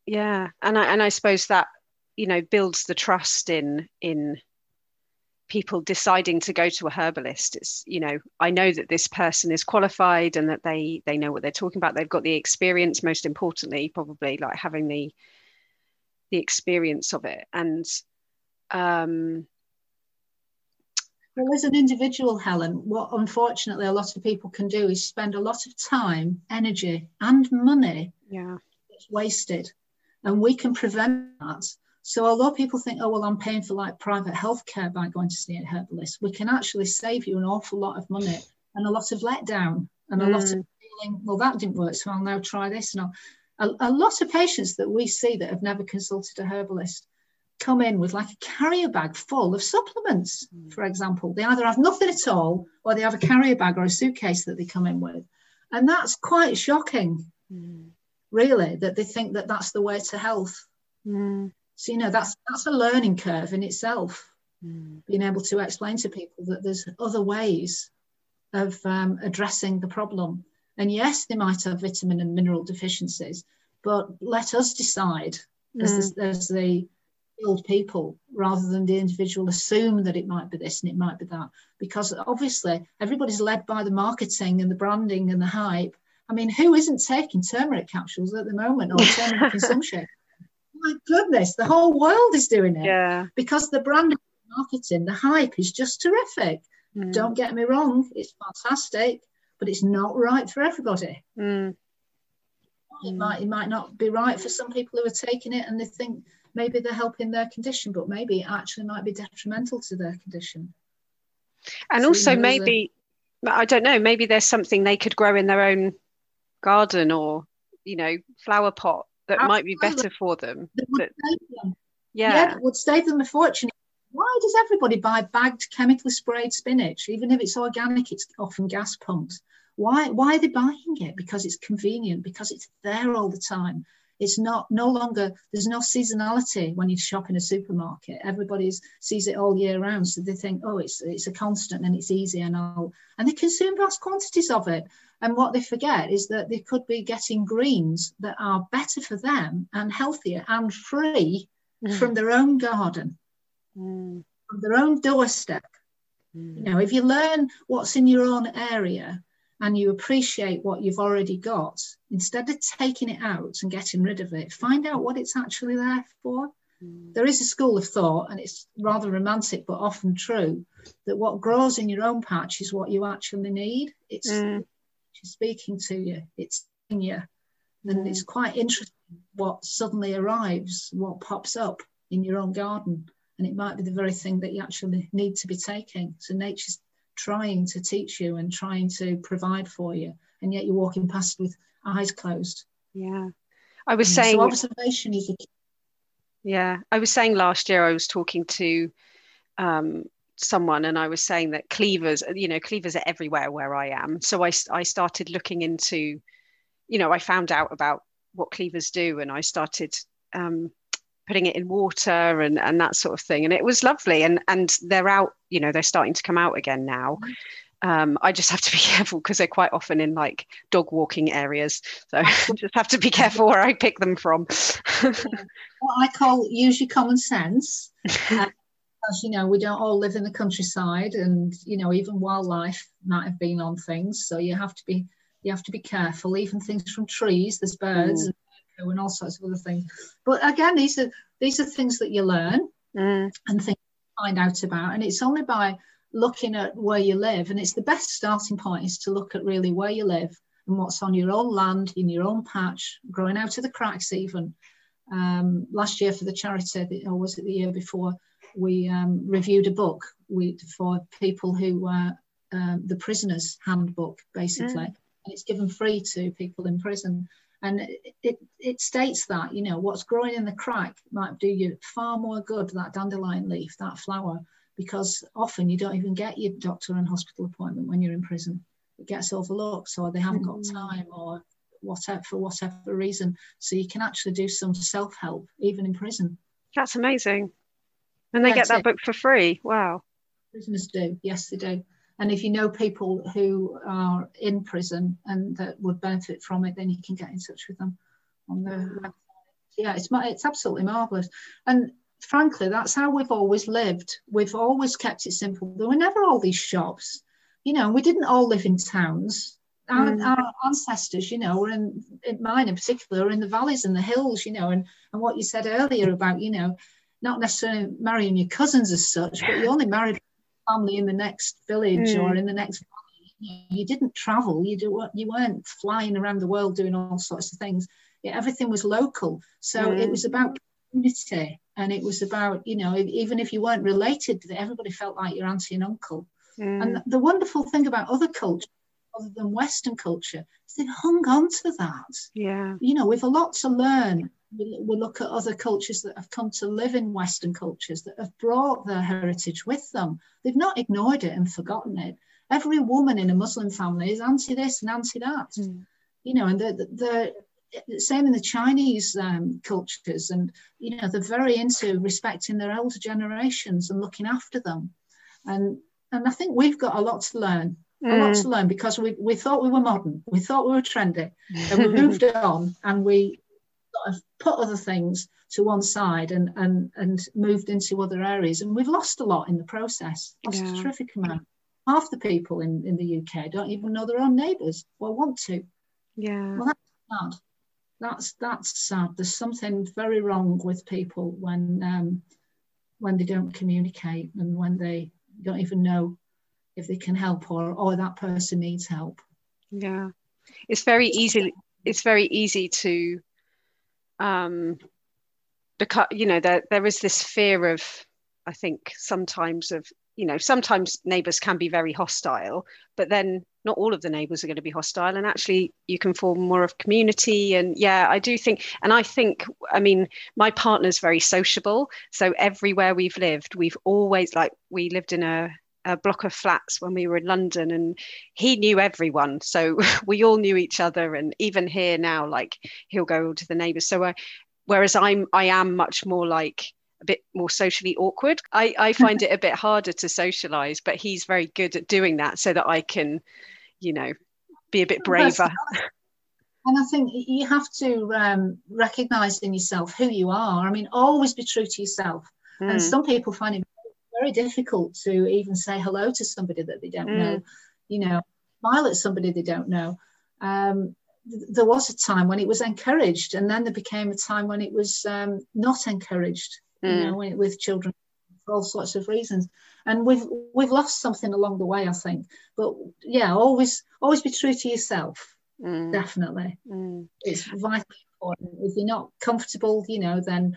yeah and I, and I suppose that you know builds the trust in in people deciding to go to a herbalist. It's you know i know that this person is qualified and that they they know what they're talking about. They've got the experience most importantly probably like having the the experience of it. And um well as an individual helen what unfortunately a lot of people can do is spend a lot of time energy and money yeah wasted. And we can prevent that. So although people think, oh, well, I'm paying for like private healthcare by going to see a herbalist, we can actually save you an awful lot of money and a lot of letdown and a mm. lot of mm. feeling, well, that didn't work, so I'll now try this. And a, a lot of patients that we see that have never consulted a herbalist come in with like a carrier bag full of supplements, mm. for example. They either have nothing at all or they have a carrier bag or a suitcase that they come in with. And that's quite shocking, mm. Really, that they think that that's the way to health. Mm. So, you know, that's, that's a learning curve in itself, mm. being able to explain to people that there's other ways of um, addressing the problem. And yes, they might have vitamin and mineral deficiencies, but let us decide as, the, mm. as the skilled people rather than the individual assume that it might be this and it might be that. Because obviously everybody's led by the marketing and the branding and the hype. I mean, who isn't taking turmeric capsules at the moment or turmeric consumption? My goodness, the whole world is doing it. Yeah. Because the brand marketing, the hype is just terrific. Mm. Don't get me wrong, it's fantastic, but it's not right for everybody. Mm. It might it might not be right for some people who are taking it and they think maybe they're helping their condition, but maybe it actually might be detrimental to their condition. And so, also, maybe, a... I don't know, maybe there's something they could grow in their own garden or, you know, flower pot that Absolutely. might be better for them. That, them. Yeah. yeah, would save them a fortune. Why does everybody buy bagged, chemically sprayed spinach? Even if it's organic, it's often gas pumped. Why, why are they buying it? Because it's convenient, because it's there all the time it's not no longer there's no seasonality when you shop in a supermarket everybody sees it all year round so they think oh it's it's a constant and it's easy and all and they consume vast quantities of it and what they forget is that they could be getting greens that are better for them and healthier and free mm. from their own garden mm. from their own doorstep mm. you know if you learn what's in your own area and you appreciate what you've already got, instead of taking it out and getting rid of it, find out what it's actually there for. Mm. There is a school of thought, and it's rather romantic but often true, that what grows in your own patch is what you actually need. It's mm. speaking to you, it's in you. And mm. it's quite interesting what suddenly arrives, what pops up in your own garden. And it might be the very thing that you actually need to be taking. So nature's trying to teach you and trying to provide for you, and yet you're walking past with eyes closed. Yeah. I was saying so observation is a key. Yeah. I was saying last year I was talking to um, someone and I was saying that cleavers, you know, cleavers are everywhere where I am. So I, I started looking into, you know, I found out about what cleavers do and I started um, putting it in water and and that sort of thing and it was lovely and and they're out you know they're starting to come out again now um, I just have to be careful because they're quite often in like dog walking areas. So I just have to be careful where I pick them from. what I call use your common sense. Uh, as you know, we don't all live in the countryside, and you know, even wildlife might have been on things. So you have to be you have to be careful. Even things from trees, there's birds mm and all sorts of other things. But again, these are these are things that you learn mm. and things find out about, and it's only by looking at where you live, and it's the best starting point is to look at really where you live and what's on your own land, in your own patch, growing out of the cracks even. Um, last year for the charity, or was it the year before, we um, reviewed a book we, for people who uh, um, the prisoners handbook basically mm. and it's given free to people in prison and it, it states that, you know, what's growing in the crack might do you far more good, that dandelion leaf, that flower, because often you don't even get your doctor and hospital appointment when you're in prison. It gets overlooked, or they haven't got mm. time, or whatever for whatever reason. So you can actually do some self help even in prison. That's amazing. And they That's get that it. book for free. Wow. Prisoners do. Yes, they do. And if you know people who are in prison and that would benefit from it, then you can get in touch with them on the website. Yeah, it's it's absolutely marvelous. And frankly, that's how we've always lived. We've always kept it simple. There were never all these shops, you know. We didn't all live in towns. Our, mm. our, ancestors, you know, were in, in mine in particular, were in the valleys and the hills, you know, and, and what you said earlier about, you know, not necessarily marrying your cousins as such, but you only married family in the next village mm. or in the next valley. you didn't travel you do what you weren't flying around the world doing all sorts of things yeah, everything was local so mm. it was about community and it was about you know even if you weren't related everybody felt like your auntie and uncle mm. and the wonderful thing about other cultures other than western culture they've hung on to that yeah you know we've a lot to learn we, look at other cultures that have come to live in Western cultures that have brought their heritage with them. They've not ignored it and forgotten it. Every woman in a Muslim family is anti this and anti that. Mm. You know, and the, the, the same in the Chinese um, cultures, and you know they're very into respecting their elder generations and looking after them, and and I think we've got a lot to learn, a lot to mm. learn because we we thought we were modern, we thought we were trendy, and we moved on, and we sort of put other things to one side and and and moved into other areas, and we've lost a lot in the process, lost yeah. a terrific amount. Half the people in in the UK don't even know their own neighbours or want to. Yeah. Well, that's sad that's that's sad. There's something very wrong with people when um, when they don't communicate and when they don't even know if they can help or or that person needs help. Yeah, it's very easy. It's very easy to um, because you know there there is this fear of I think sometimes of you know sometimes neighbors can be very hostile, but then not all of the neighbors are going to be hostile and actually you can form more of community and yeah i do think and i think i mean my partner's very sociable so everywhere we've lived we've always like we lived in a, a block of flats when we were in london and he knew everyone so we all knew each other and even here now like he'll go to the neighbors so uh, whereas i'm i am much more like a bit more socially awkward. I, I find it a bit harder to socialize, but he's very good at doing that so that I can, you know, be a bit braver. And I think you have to um, recognize in yourself who you are. I mean, always be true to yourself. Mm. And some people find it very difficult to even say hello to somebody that they don't mm. know, you know, smile at somebody they don't know. Um, there was a time when it was encouraged, and then there became a time when it was um, not encouraged mm. you know, with children for all sorts of reasons. And we've we've lost something along the way, I think. But yeah, always always be true to yourself. Mm. Definitely, mm. it's vitally important. If you're not comfortable, you know, then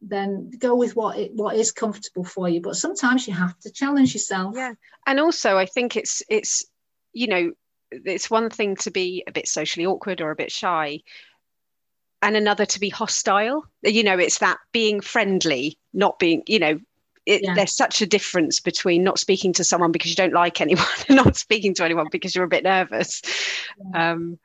then go with what it, what is comfortable for you. But sometimes you have to challenge yourself. Yeah, and also I think it's it's you know it's one thing to be a bit socially awkward or a bit shy and another to be hostile you know it's that being friendly not being you know it, yeah. there's such a difference between not speaking to someone because you don't like anyone and not speaking to anyone because you're a bit nervous yeah, um,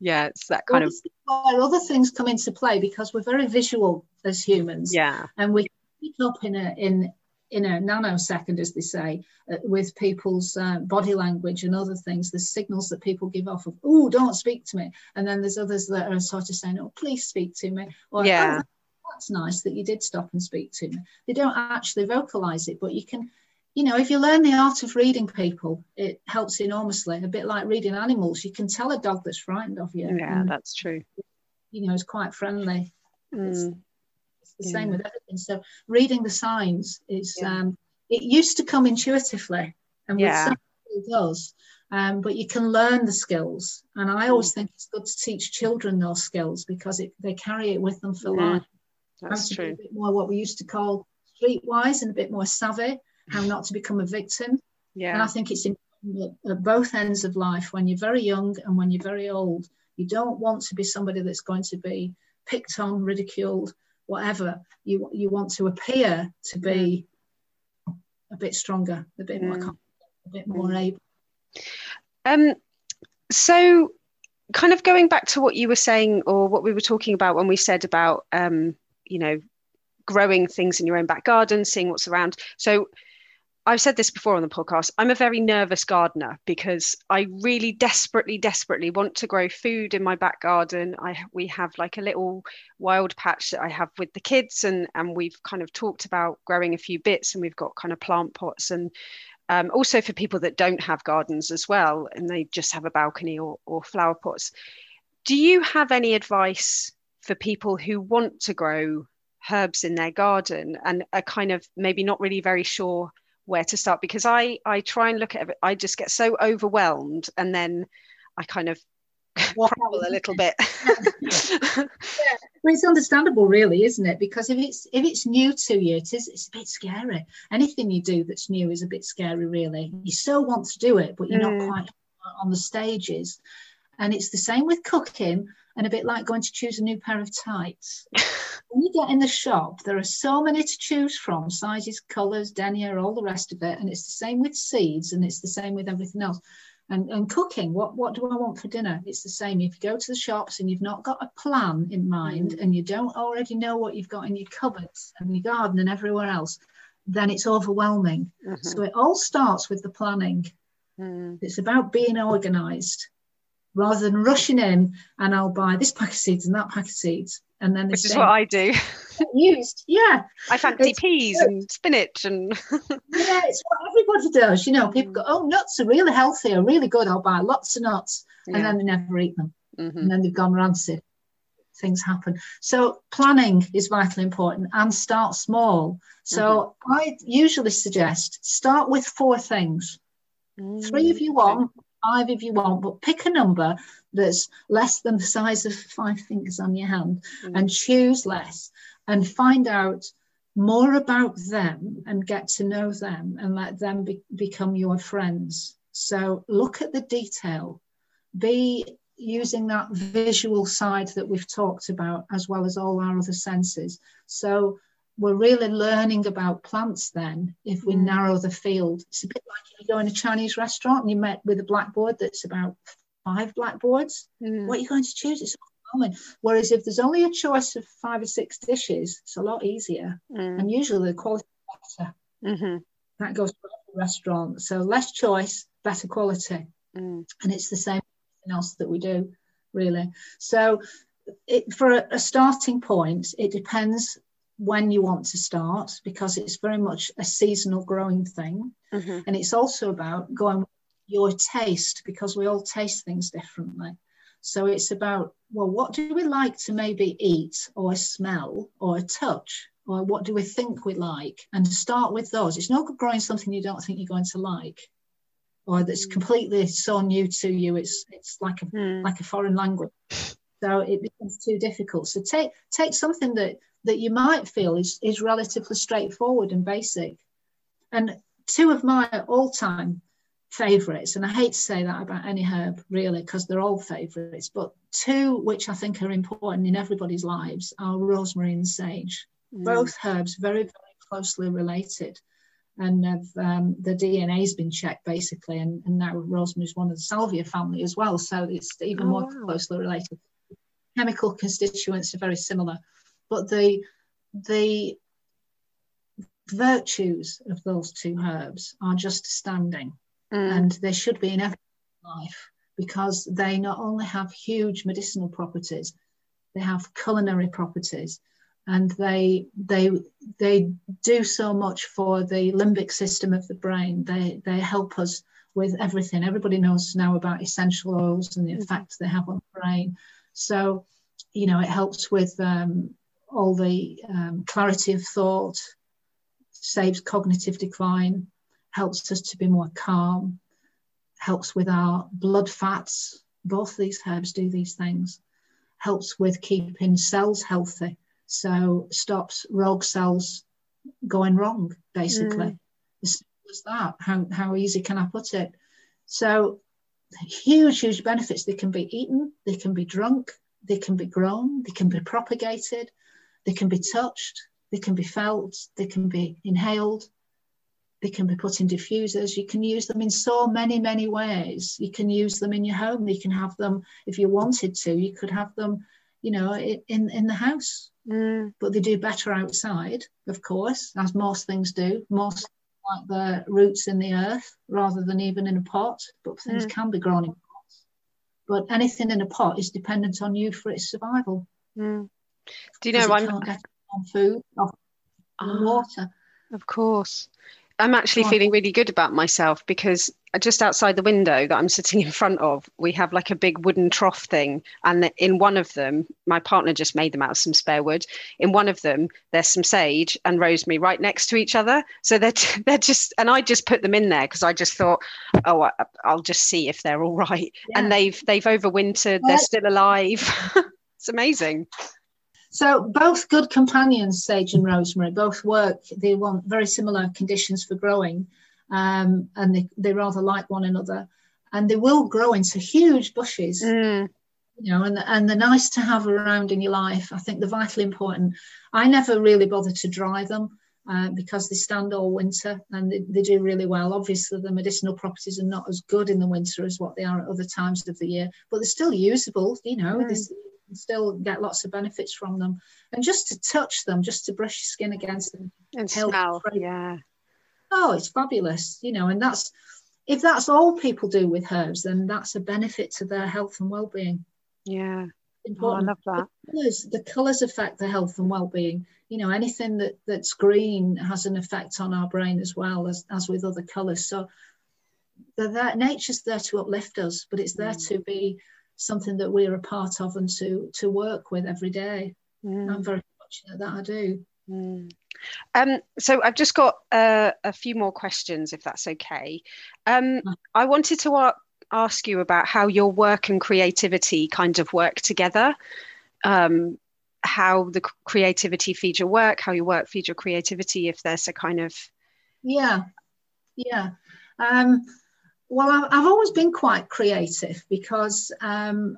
yeah it's that kind well, of other things come into play because we're very visual as humans yeah and we pick up in a in in a nanosecond, as they say, uh, with people's uh, body language and other things. There's signals that people give off of, oh, don't speak to me. And then there's others that are sort of saying, oh, please speak to me. Or, yeah. Oh, that's nice that you did stop and speak to me. They don't actually vocalize it, but you can, you know, if you learn the art of reading people, it helps enormously. A bit like reading animals. You can tell a dog that's frightened of you. Yeah, that's true. You know, it's quite friendly. Mm the yeah. same with everything. So reading the signs is yeah. um, it used to come intuitively, and yeah. with some it does. Um, but you can learn the skills, and I always mm. think it's good to teach children those skills because it, they carry it with them for yeah, life. That's true. a bit more what we used to call streetwise and a bit more savvy, how not to become a victim. Yeah. And I think it's important at both ends of life, when you're very young and when you're very old, you don't want to be somebody that's going to be picked on, ridiculed, whatever. You you want to appear to be a bit stronger a bit more a bit more able. Um so kind of going back to what you were saying or what we were talking about when we said about um you know growing things in your own back garden seeing what's around. So I've said this before on the podcast. I'm a very nervous gardener because I really desperately, desperately want to grow food in my back garden. I we have like a little wild patch that I have with the kids, and and we've kind of talked about growing a few bits, and we've got kind of plant pots, and um, also for people that don't have gardens as well, and they just have a balcony or or flower pots. Do you have any advice for people who want to grow herbs in their garden and are kind of maybe not really very sure where to start because I I try and look at it. I just get so overwhelmed and then I kind of crumble a little bit. yeah. Well, it's understandable, really, isn't it? Because if it's if it's new to you, it is it's a bit scary. Anything you do that's new is a bit scary, really. You still want to do it, but you're mm. not quite on the stages. And it's the same with cooking and a bit like going to choose a new pair of tights. when you get in the shop, there are so many to choose from sizes, colors, denier, all the rest of it. And it's the same with seeds and it's the same with everything else. And, and cooking, what, what do I want for dinner? It's the same. If you go to the shops and you've not got a plan in mind mm. and you don't already know what you've got in your cupboards and your garden and everywhere else, then it's overwhelming. Mm-hmm. So it all starts with the planning. Mm. It's about being organized rather than rushing in and I'll buy this pack of seeds and that pack of seeds. And then which is what I do. used, yeah. I fancy it's peas good. and spinach and yeah, it's what everybody does. You know, people go, "Oh, nuts are really healthy, are really good. I'll buy lots of nuts," yeah. and then they never eat them, mm-hmm. and then they've gone rancid. Things happen. So planning is vitally important, and start small. So mm-hmm. I usually suggest start with four things. Mm-hmm. Three if you want, five if you want, but pick a number that's less than the size of five fingers on your hand mm. and choose less and find out more about them and get to know them and let them be, become your friends. So look at the detail, be using that visual side that we've talked about as well as all our other senses. So we're really learning about plants then if we mm. narrow the field. It's a bit like if you go in a Chinese restaurant and you met with a blackboard that's about five blackboards. Mm. What are you going to choose? It's overwhelming. Whereas if there's only a choice of five or six dishes, it's a lot easier. Mm. And usually the quality is better. Mm-hmm. That goes to every restaurant. So less choice, better quality. Mm. And it's the same else that we do, really. So it, for a, a starting point, it depends when you want to start because it's very much a seasonal growing thing. Mm-hmm. And it's also about going your taste because we all taste things differently. So it's about, well, what do we like to maybe eat or smell or touch? Or what do we think we like? And start with those. It's no good growing something you don't think you're going to like or that's mm. completely so new to you. It's it's like a mm. like a foreign language. So it becomes too difficult. So take take something that that you might feel is, is relatively straightforward and basic. And two of my all time favorites, and I hate to say that about any herb really, because they're all favorites, but two which I think are important in everybody's lives are rosemary and sage. Mm. Both herbs very, very closely related. And um, the DNA has been checked basically, and, and now rosemary is one of the salvia family as well, so it's even oh, more wow. closely related. Chemical constituents are very similar but the the virtues of those two herbs are just standing mm. and they should be in every life because they not only have huge medicinal properties they have culinary properties and they they they do so much for the limbic system of the brain they they help us with everything everybody knows now about essential oils and the mm. effect they have on the brain so you know it helps with um, all the um, clarity of thought, saves cognitive decline, helps us to be more calm, helps with our blood fats. Both these herbs do these things. Helps with keeping cells healthy. So stops rogue cells going wrong, basically. Mm. As as that. How, how easy can I put it? So huge, huge benefits. They can be eaten, they can be drunk, they can be grown, they can be propagated. They can be touched, they can be felt, they can be inhaled, they can be put in diffusers. You can use them in so many, many ways. You can use them in your home. You can have them, if you wanted to, you could have them, you know, in, in the house. Mm. But they do better outside, of course, as most things do. Most like the roots in the earth rather than even in a pot. But things mm. can be grown in pots. But anything in a pot is dependent on you for its survival. Mm. Do you know I'm on food, on oh, ah, water? Of course. I'm actually feeling really good about myself because just outside the window that I'm sitting in front of, we have like a big wooden trough thing. And in one of them, my partner just made them out of some spare wood. In one of them, there's some sage and rosemary right next to each other. So they're, they're just, and I just put them in there because I just thought, oh, I, will just see if they're all right. Yeah. And they've, they've overwintered, they're still alive. it's amazing. So both good companions, sage and rosemary, both work. They want very similar conditions for growing, um, and they, they rather like one another. and they will grow into huge bushes. Mm. You know, and and they're nice to have around in your life. I think they're vitally important. I never really bother to dry them. Uh, because they stand all winter and they, they, do really well. Obviously, the medicinal properties are not as good in the winter as what they are at other times of the year, but they're still usable. You know, mm. Still get lots of benefits from them. And just to touch them, just to brush your skin against them, and smell, yeah. Oh, it's fabulous. You know, and that's if that's all people do with herbs, then that's a benefit to their health and well-being. Yeah. Important. Oh, I love that. The colours, the colours affect the health and well-being. You know, anything that that's green has an effect on our brain as well as as with other colours. So, that nature's there to uplift us, but it's there mm. to be something that we're a part of and to to work with every day. Mm. I'm very fortunate that I do. Mm. Um, so I've just got uh, a few more questions, if that's okay. Um, I wanted to ask you about how your work and creativity kind of work together. Um, how the creativity feeds your work, how your work feeds your creativity, if there's a kind of yeah, yeah. Um, well, I've always been quite creative because um,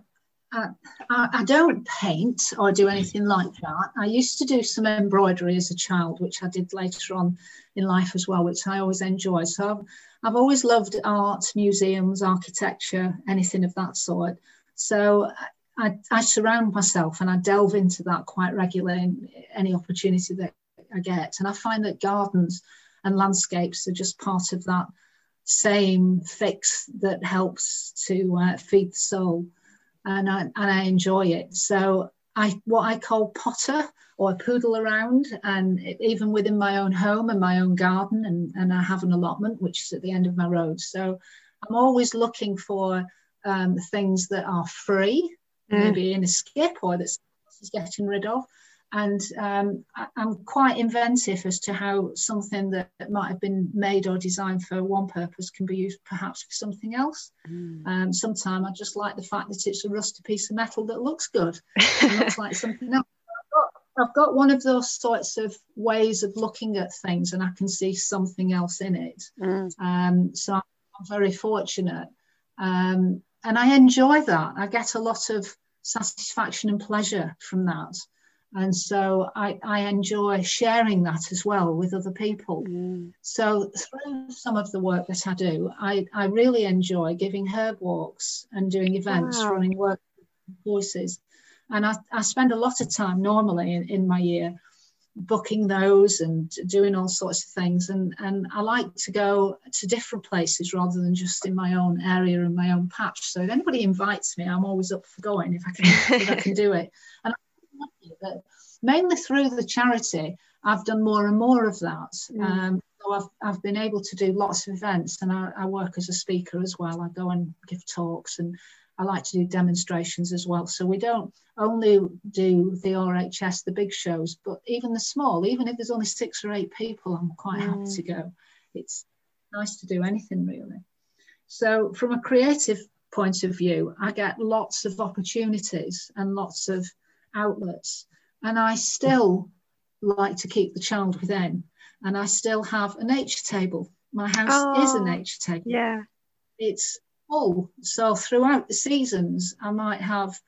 I, I, don't paint or do anything like that. I used to do some embroidery as a child, which I did later on in life as well, which I always enjoyed. So I've, I've always loved art, museums, architecture, anything of that sort. So I, I surround myself and I delve into that quite regularly in any opportunity that I get. And I find that gardens and landscapes are just part of that same fix that helps to uh, feed the soul and I, and I enjoy it. So I what I call potter or poodle around, and even within my own home and my own garden, and, and I have an allotment which is at the end of my road. So I'm always looking for um, things that are free, mm. maybe in a skip or that is getting rid of, and um, I, am quite inventive as to how something that, that, might have been made or designed for one purpose can be used perhaps for something else. Mm. Um, Sometimes I just like the fact that it's a rusty piece of metal that looks good, looks like something else. I've got, I've got one of those sorts of ways of looking at things, and I can see something else in it. Mm. Um, so I'm very fortunate, um, and I enjoy that. I get a lot of satisfaction and pleasure from that and so I, I, enjoy sharing that as well with other people. Mm. So through some of the work that I do, I, I really enjoy giving herb walks and doing events, wow. running work voices. And I, I, spend a lot of time normally in, in, my year booking those and doing all sorts of things. And, and I like to go to different places rather than just in my own area and my own patch. So if anybody invites me, I'm always up for going if I can, if I can do it. And mainly through the charity, I've done more and more of that. Mm. Um, so I've, I've been able to do lots of events and I, I, work as a speaker as well. I go and give talks and I like to do demonstrations as well. So we don't only do the RHS, the big shows, but even the small, even if there's only six or eight people, I'm quite mm. happy to go. It's nice to do anything really. So from a creative point of view, I get lots of opportunities and lots of outlets. And I still like to keep the child within. And I still have a nature table. My house oh, is a oh, nature table. Yeah. It's full. So throughout the seasons, I might have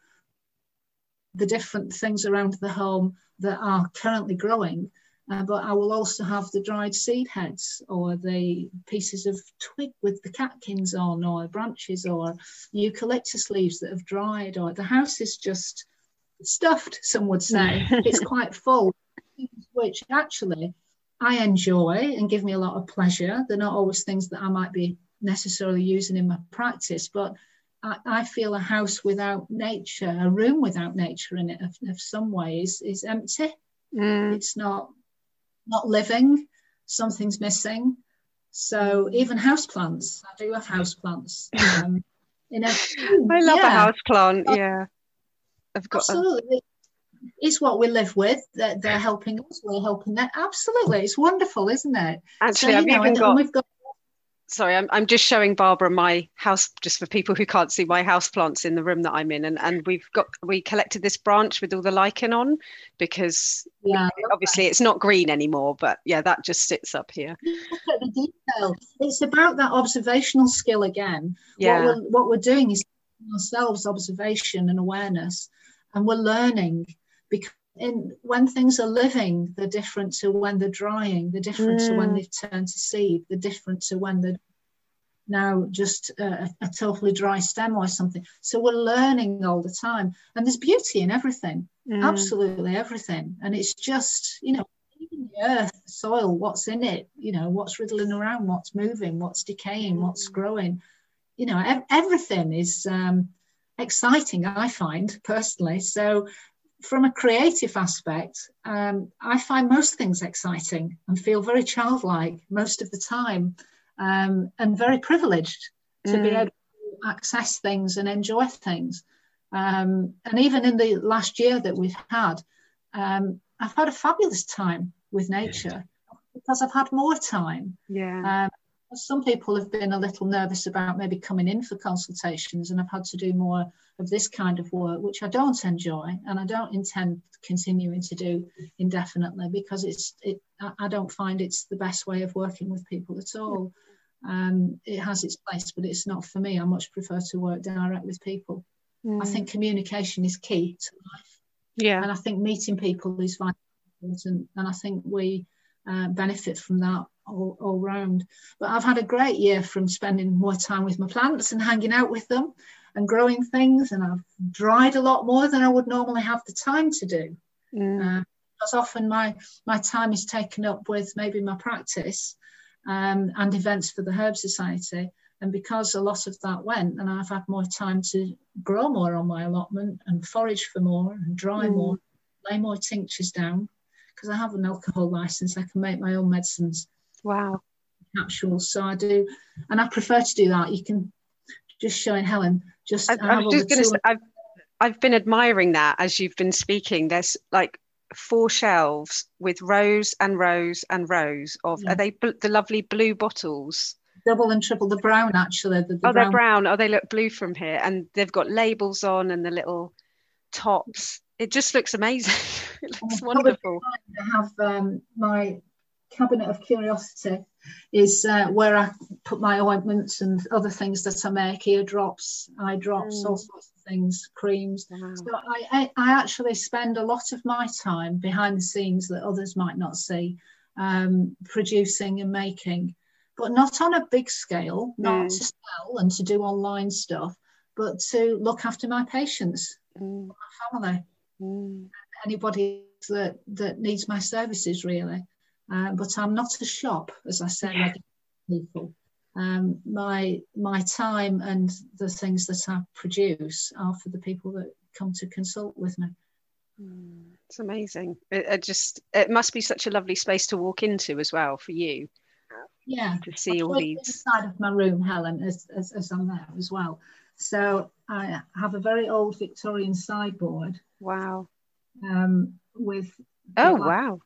the different things around the home that are currently growing. Uh, but I will also have the dried seed heads or the pieces of twig with the catkins on or branches or eucalyptus leaves that have dried or the house is just stuffed, some would say. it's quite full, which actually I enjoy and give me a lot of pleasure. They're not always things that I might be necessarily using in my practice, but I, I feel a house without nature, a room without nature in it, of, of some ways, is empty. Mm. It's not not living. Something's missing. So even house plants, I do have house plants. Um, you know, I love yeah. a house plant. Yeah. I've got absolutely. A... It's what we live with. They're, they're helping us. We're helping them. Absolutely, it's wonderful, isn't it? Actually, so, I've know, even got, got. sorry, I'm, I'm just showing Barbara my house, just for people who can't see my house plants in the room that I'm in. And, and we've got, we collected this branch with all the lichen on because yeah, obviously it's not green anymore, but yeah, that just sits up here. Look at the detail. It's about that observational skill again. Yeah. What we're, what we're doing is ourselves observation and awareness, and we're learning because in when things are living, the difference to when they're drying, the difference mm. to when mm. they've turned to seed, the difference to when they're now just a, a, totally dry stem or something. So we're learning all the time, and there's beauty in everything, mm. absolutely everything. And it's just you know, even the earth, the soil, what's in it, you know, what's riddling around, what's moving, what's decaying, what's mm. growing, you know, ev- everything is. Um, exciting i find personally so from a creative aspect, um, I find most things exciting and feel very childlike most of the time um, and very privileged to mm. be able to access things and enjoy things. Um, and even in the last year that we've had, um, I've had a fabulous time with nature because I've had more time. Yeah. Some people have been a little nervous about maybe coming in for consultations and I've had to do more of this kind of work, which I don't enjoy and I don't intend continuing to do indefinitely because it's it I don't find it's the best way of working with people at all. Um, it has its place, but it's not for me. I much prefer to work direct with people. Mm. I think communication is key to life. Yeah. And I think meeting people is vital important. And I think we uh, benefit from that all, all round. But I've had a great year from spending more time with my plants and hanging out with them and growing things. And I've dried a lot more than I would normally have the time to do. Mm. Uh, because often my, my time is taken up with maybe my practice um, and events for the Herb Society. And because a lot of that went, and I've had more time to grow more on my allotment and forage for more and dry mm. more, lay more tinctures down, because I have an alcohol license, I can make my own medicines. Wow. Capsules. So I do, and I prefer to do that. You can just showing Helen. Just I, I was just going to say, I've I've been admiring that as you've been speaking. There's like four shelves with rows and rows and rows of yeah. are they bl- the lovely blue bottles double and triple the brown actually the, the oh brown. they're brown oh they look blue from here and they've got labels on and the little tops it just looks amazing it looks wonderful i have um, my cabinet of curiosity is uh, where I put my ointments and other things that I make, ear drops, eye drops, mm. all sorts of things, creams. Wow. So I, I actually spend a lot of my time behind the scenes that others might not see, um, producing and making, but not on a big scale, not mm. to sell and to do online stuff, but to look after my patients, mm. my family, mm. anybody that, that needs my services really. Uh, but I'm not a shop, as I say, people. Um, my my time and the things that I produce are for the people that come to consult with me. Mm, it's amazing. It, it, just it must be such a lovely space to walk into as well for you. Yeah, to see all these inside of my room, Helen, as, as, as I'm there as well. So I have a very old Victorian sideboard. Wow. Um, with oh wow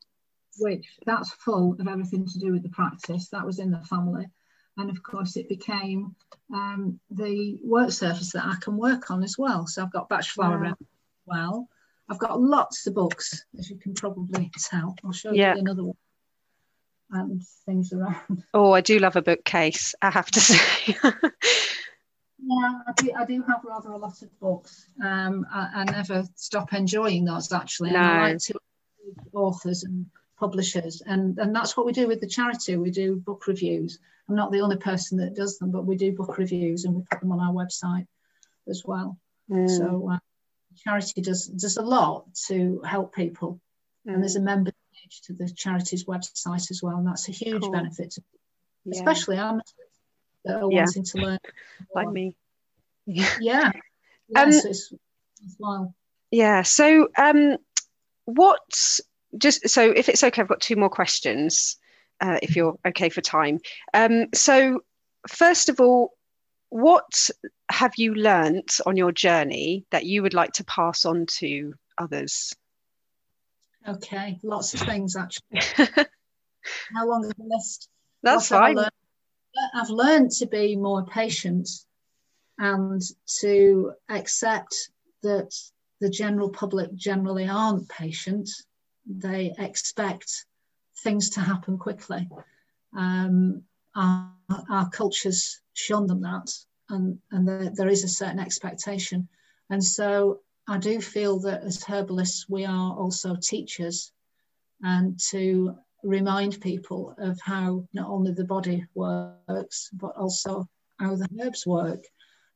which that's full of everything to do with the practice. That was in the family. And of course, it became um, the work surface that I can work on as well. So I've got Bach flower well. I've got lots of books, as you can probably tell. I'll show yeah. you another one and things around. Oh, I do love a bookcase, I have to say. yeah, I do, I do have rather a lot of books. Um, I, I never stop enjoying those actually. No. I like to authors and publishers and and that's what we do with the charity we do book reviews i'm not the only person that does them but we do book reviews and we put them on our website as well mm. so uh, charity does does a lot to help people mm. and there's a member page to the charity's website as well and that's a huge cool. benefit to, yeah. especially amateurs that are yeah. wanting to learn like me yeah yeah um, it's, it's well yeah so um what just so if it's okay, I've got two more questions, uh, if you're okay for time. Um, so, first of all, what have you learnt on your journey that you would like to pass on to others? Okay, lots of things actually. How long is the list? That's what fine. I've learned to be more patient and to accept that the general public generally aren't patient. They expect things to happen quickly. Um, our, our culture's shown them that, and, and there, there is a certain expectation. And so I do feel that as herbalists, we are also teachers and to remind people of how not only the body works, but also how the herbs work,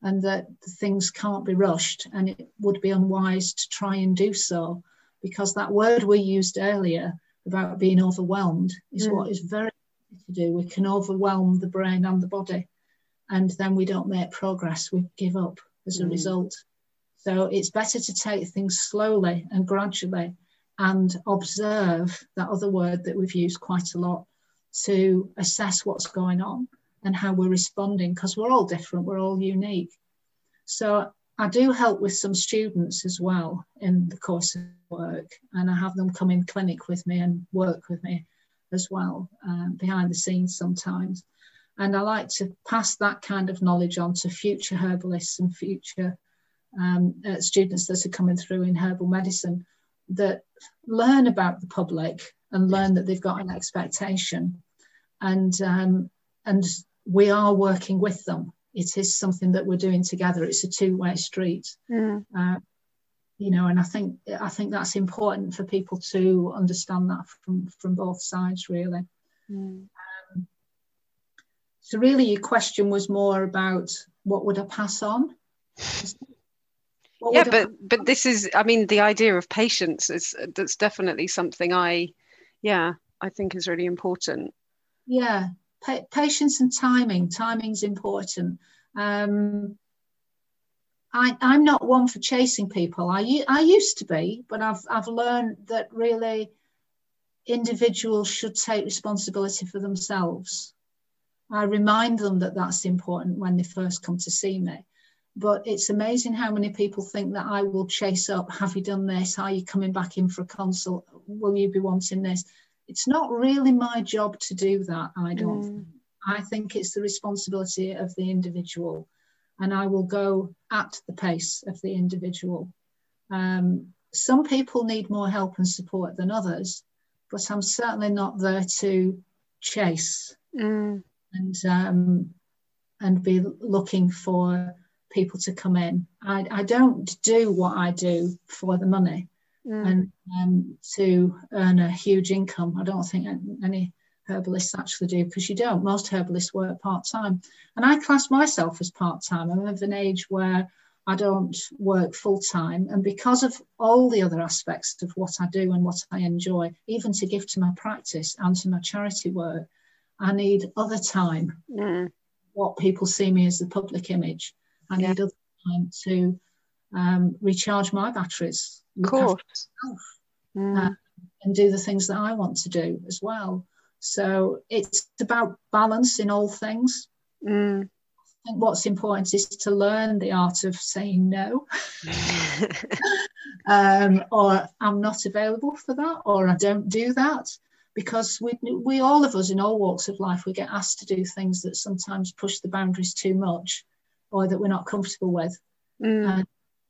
and that things can't be rushed. And it would be unwise to try and do so, because that word we used earlier about being overwhelmed is mm. what is very to do. We can overwhelm the brain and the body, and then we don't make progress. We give up as a mm. result. So it's better to take things slowly and gradually and observe that other word that we've used quite a lot to assess what's going on and how we're responding because we're all different, we're all unique. So I do help with some students as well in the course of work, and I have them come in clinic with me and work with me as well uh, behind the scenes sometimes. And I like to pass that kind of knowledge on to future herbalists and future um, uh, students that are coming through in herbal medicine that learn about the public and learn that they've got an expectation and um, and we are working with them it is something that we're doing together. It's a two-way street. Mm. uh, you know and i think i think that's important for people to understand that from from both sides really. Mm. um, so really your question was more about what would i pass on? Yeah but but this is i mean the idea of patience is that's definitely something i yeah i think is really important. Yeah pa- patience and timing timing's important um I, I'm not one for chasing people. I, I used to be, but I've, I've learned that really individuals should take responsibility for themselves. I remind them that that's important when they first come to see me. But it's amazing how many people think that I will chase up, have you done this? Are you coming back in for a consult? Will you be wanting this? It's not really my job to do that, I don't. Mm. I think it's the responsibility of the individual, and I will go at the pace of the individual. Um, some people need more help and support than others, but I'm certainly not there to chase mm. and um, and be looking for people to come in. I, I don't do what I do for the money mm. and um, to earn a huge income. I don't think any herbalists actually do because you don't. Most herbalists work part time. And I class myself as part time. I'm of an age where I don't work full time. And because of all the other aspects of what I do and what I enjoy, even to give to my practice and to my charity work, I need other time. Mm. What people see me as the public image. I yeah. need other time to um, recharge my batteries, of course. Mm. Uh, and do the things that I want to do as well. So it's about balance in all things. Mm. I think what's important is to learn the art of saying no, um, or I'm not available for that, or I don't do that because we, we all of us in all walks of life we get asked to do things that sometimes push the boundaries too much or that we're not comfortable with. Mm. Uh,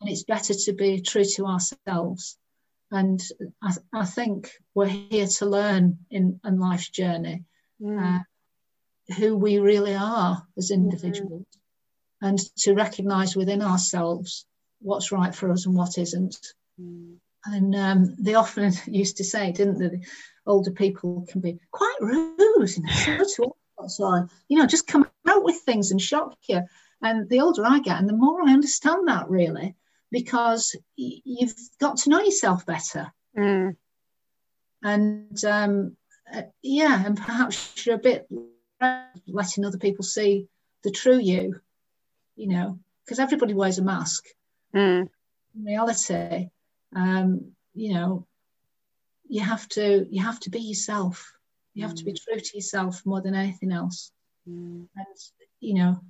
and it's better to be true to ourselves. And I, I think we're here to learn in, in life's journey mm. uh, who we really are as mm-hmm. individuals mm and to recognize within ourselves what's right for us and what isn't. Mm. And um, they often used to say, didn't they? The older people can be quite rude, know, so, you know, just come out with things and shock you. And the older I get, and the more I understand that really, because you've got to know yourself better. Mm. And um, uh, yeah, and perhaps you're a bit letting other people see the true you, you know, because everybody wears a mask. Mm. In reality, um, you know, you have to you have to be yourself. You have mm. to be mm. true to yourself more than anything else. Mm. And you know,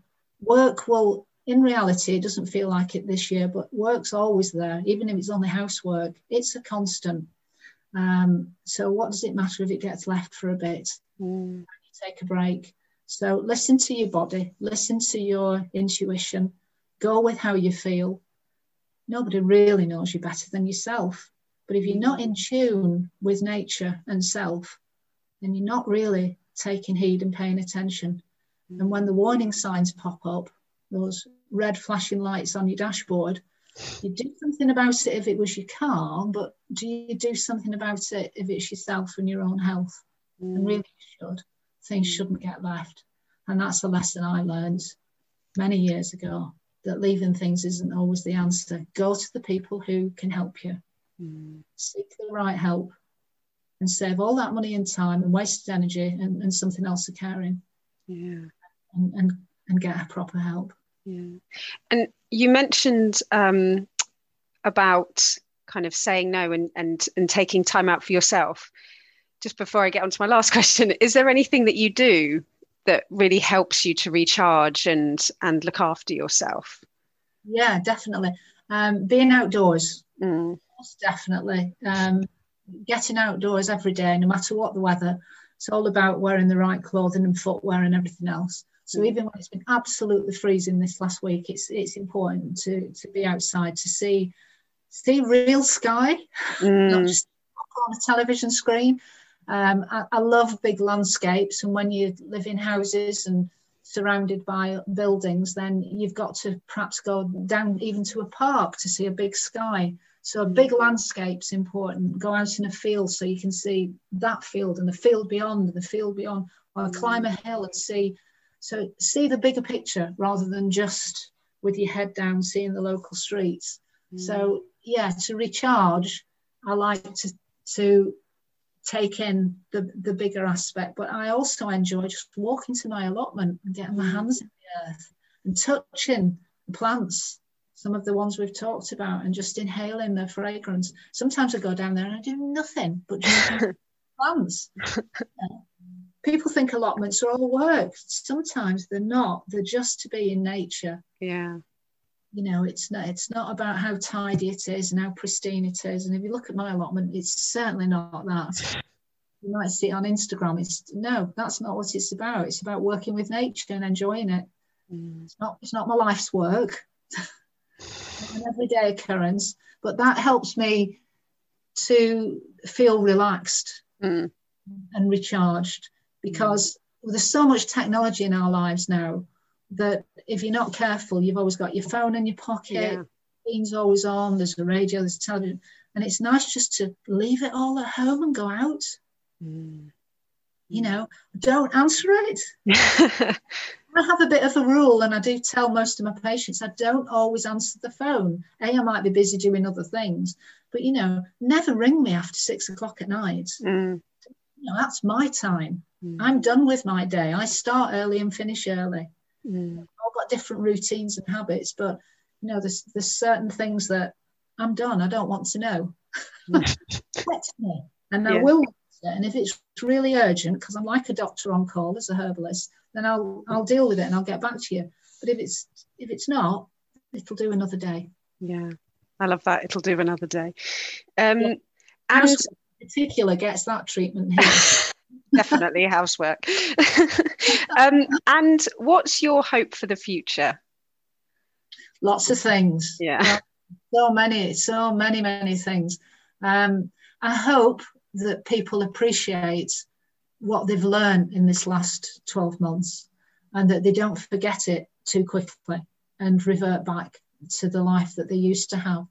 work will in reality it doesn't feel like it this year but work's always there even if it's only housework it's a constant um, so what does it matter if it gets left for a bit mm. take a break So listen to your body, listen to your intuition, go with how you feel. Nobody really knows you better than yourself. But if you're not in tune with nature and self, then you're not really taking heed and paying attention. And when the warning signs pop up, those red flashing lights on your dashboard, you do something about it if it was your car, but do you do something about it if it's yourself and your own health? Mm. And really should. Things shouldn't get left. And that's a lesson I learned many years ago that leaving things isn't always the answer. Go to the people who can help you. Mm. Seek the right help and save all that money and time and wasted energy and, and something else occurring. Yeah. And, and, and get proper help. Yeah. And you mentioned um, about kind of saying no and, and, and taking time out for yourself. Just before I get on to my last question, is there anything that you do that really helps you to recharge and and look after yourself? Yeah, definitely. Um, being outdoors, mm. definitely. Um, getting outdoors every day, no matter what the weather. It's all about wearing the right clothing and footwear and everything else. So even when it's been absolutely freezing this last week, it's it's important to to be outside to see see real sky, mm. not just on a television screen. Um, I, I, love big landscapes, and when you live in houses and surrounded by buildings, then you've got to perhaps go down even to a park to see a big sky. So a big landscape's important. Go out in a field so you can see that field and the field beyond and the field beyond, or climb a hill and see. So see the bigger picture rather than just with your head down seeing the local streets. Mm. So yeah, to recharge, I like to to take in the, the bigger aspect. But I also enjoy just walking to my allotment and getting my mm. hands in the earth and touching the plants, some of the ones we've talked about, and just inhaling their fragrance. Sometimes I go down there and I do nothing but plants. People think allotments are all work. Sometimes they're not. They're just to be in nature. Yeah you know it's not it's not about how tidy it is and how pristine it is and if you look at my allotment it's certainly not that you might see it on instagram it's no that's not what it's about it's about working with nature and enjoying it mm. it's not it's not my life's work an everyday occurrence but that helps me to feel relaxed mm. and recharged because mm. there's so much technology in our lives now that if you're not careful, you've always got your phone in your pocket, yeah. things always on, there's a radio, there's television. And it's nice just to leave it all at home and go out. Mm. You know, don't answer it. I have a bit of a rule, and I do tell most of my patients I don't always answer the phone. A, I might be busy doing other things, but you know, never ring me after six o'clock at night. Mm. You know, that's my time. Mm. I'm done with my day. I start early and finish early. Mm. All got different routines and habits, but you know, there's there's certain things that I'm done. I don't want to know. Me, and yeah. I will. And if it's really urgent, because I'm like a doctor on call as a herbalist, then I'll I'll deal with it and I'll get back to you. But if it's if it's not, it'll do another day. Yeah, I love that. It'll do another day. Um, yeah. And in particular gets that treatment here. definitely housework. um, and what's your hope for the future? Lots of things. Yeah. So many, so many, many things. Um, I hope that people appreciate what they've learned in this last 12 months and that they don't forget it too quickly and revert back to the life that they used to have.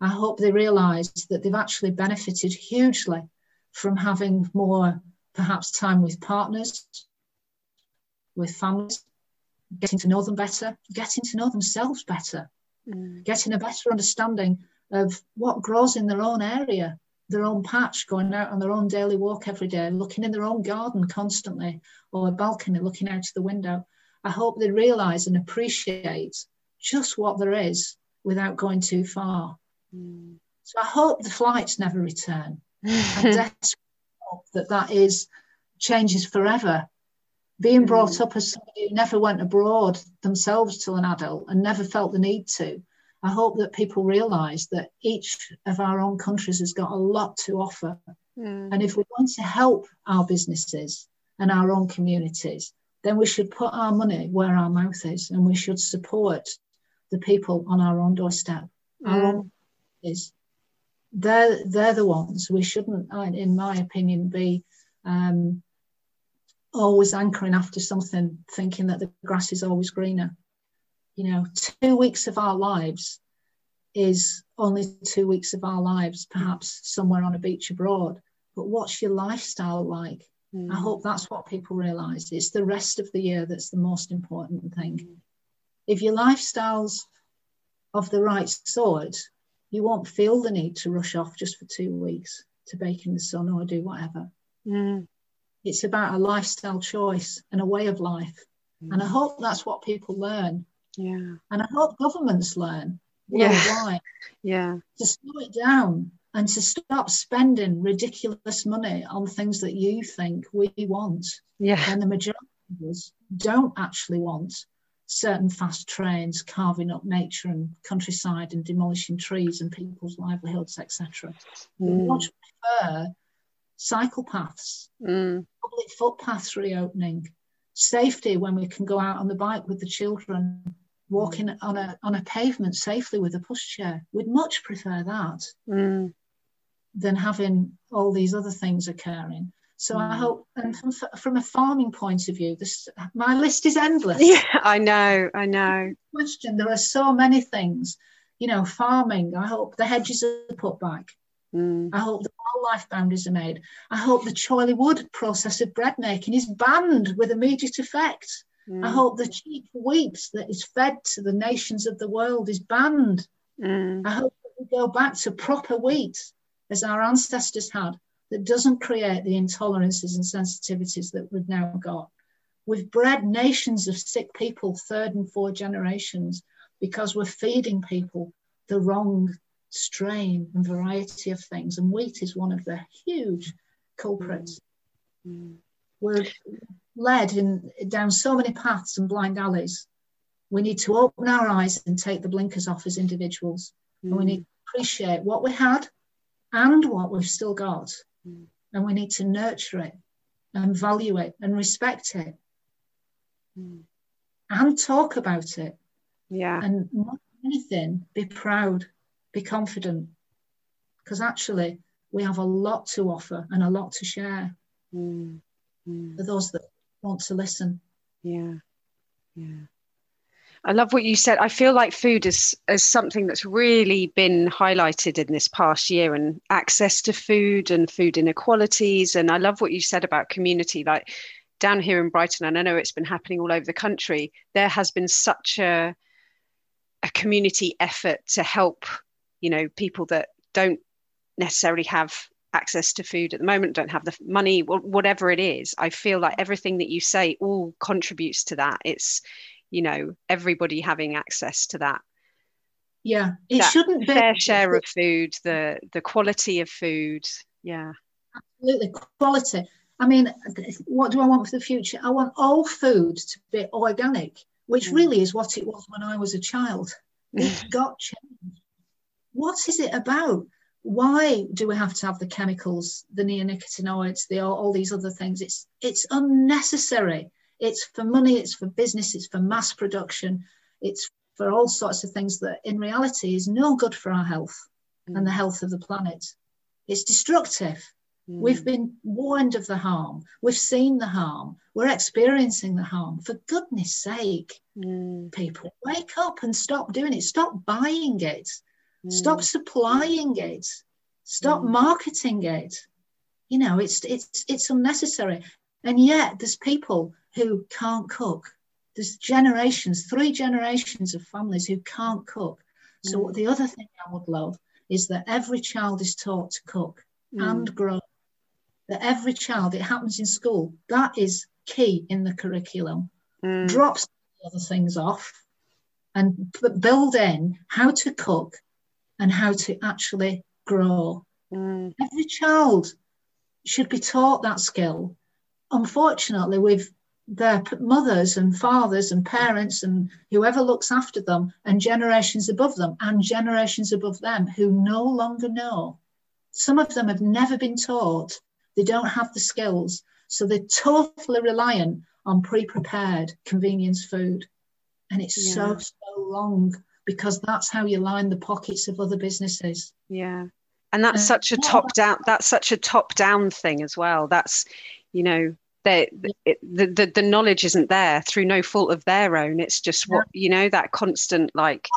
I hope they realise that they've actually benefited hugely from having more perhaps time with partners, with families, getting to know them better, getting to know themselves better, mm. getting a better understanding of what grows in their own area, their own patch, going out on their own daily walk every day, looking in their own garden constantly or a balcony, looking out of the window. I hope they realise and appreciate just what there is without going too far. Mm. So I hope the flights never return. I'm that that is changes forever. Being mm. brought up as somebody who never went abroad themselves till an adult and never felt the need to, I hope that people realise that each of our own countries has got a lot to offer. Mm. And if we're going to help our businesses and our own communities, then we should put our money where our mouth is and we should support the people on our own doorstep. Mm. Our own is they're they're the ones we shouldn't, in my opinion, be um, always anchoring after something, thinking that the grass is always greener. You know, two weeks of our lives is only two weeks of our lives, perhaps somewhere on a beach abroad. But what's your lifestyle like? Mm. I hope that's what people realize. It's the rest of the year that's the most important thing. Mm. If your lifestyle's of the right sort, you won't feel the need to rush off just for two weeks to bake in the sun or do whatever. Mm. It's about a lifestyle choice and a way of life. Mm. And I hope that's what people learn. Yeah. And I hope governments learn worldwide. Yeah. yeah. To slow it down and to stop spending ridiculous money on things that you think we want. Yeah. And the majority of us don't actually want certain fast trains carving up nature and countryside and demolishing trees and people's livelihoods, etc. Mm. We much prefer cycle paths, mm. public footpaths reopening, safety when we can go out on the bike with the children, walking mm. on a on a pavement safely with a pushchair. We'd much prefer that. Mm than having all these other things occurring. So mm. I hope, and from, from a farming point of view, this my list is endless. Yeah, I know, I know. Question: There are so many things. You know, farming. I hope the hedges are put back. Mm. I hope the wildlife boundaries are made. I hope the Chorleywood process of bread making is banned with immediate effect. Mm. I hope the cheap wheat that is fed to the nations of the world is banned. Mm. I hope we go back to proper wheat as our ancestors had that doesn't create the intolerances and sensitivities that we've now got. We've bred nations of sick people, third and fourth generations, because we're feeding people the wrong strain and variety of things. And wheat is one of the huge culprits. Mm. We're led in, down so many paths and blind alleys. We need to open our eyes and take the blinkers off as individuals. Mm. And we need to appreciate what we had and what we've still got. Mm. And we need to nurture it and value it and respect it mm. and talk about it. Yeah. And more than anything, be proud, be confident. Because actually, we have a lot to offer and a lot to share mm. for those that want to listen. Yeah. Yeah. I love what you said. I feel like food is, is something that's really been highlighted in this past year and access to food and food inequalities. And I love what you said about community. Like down here in Brighton, and I know it's been happening all over the country, there has been such a, a community effort to help, you know, people that don't necessarily have access to food at the moment, don't have the money, whatever it is. I feel like everything that you say all contributes to that. It's you know everybody having access to that. Yeah it shouldn't be fair share of food the the quality of food. Yeah. Absolutely quality. I mean what do i want for the future? I want all food to be organic which mm. really is what it was when i was a child. It's got changed. What is it about? Why do we have to have the chemicals the neonicotinoids the all, all these other things? It's it's unnecessary it's for money, it's for business, it's for mass production, it's for all sorts of things that in reality is no good for our health mm. and the mm. health of the planet. It's destructive. Mm. We've been warned of the harm. We've seen the harm. We're experiencing the harm. For goodness sake, mm. people, wake up and stop doing it. Stop buying it. Stop mm. supplying it. Stop mm. marketing it. You know, it's it's it's unnecessary. And yet there's people who can't cook. There's generations, three generations of families who can't cook. So mm. the other thing I would love is that every child is taught to cook mm. and grow. That every child, it happens in school. That is key in the curriculum. Mm. Drops the other things off and build in how to cook and how to actually grow. Mm. Every child should be taught that skill. Unfortunately, we've their mothers and fathers and parents and whoever looks after them and generations above them and generations above them who no longer know. Some of them have never been taught, they don't have the skills, so they're totally reliant on pre-prepared convenience food. And it's yeah. so so long because that's how you line the pockets of other businesses. Yeah. And that's uh, such a top down that's such a top down thing as well. That's you know they, it, the, the the knowledge isn't there through no fault of their own. It's just what you know that constant like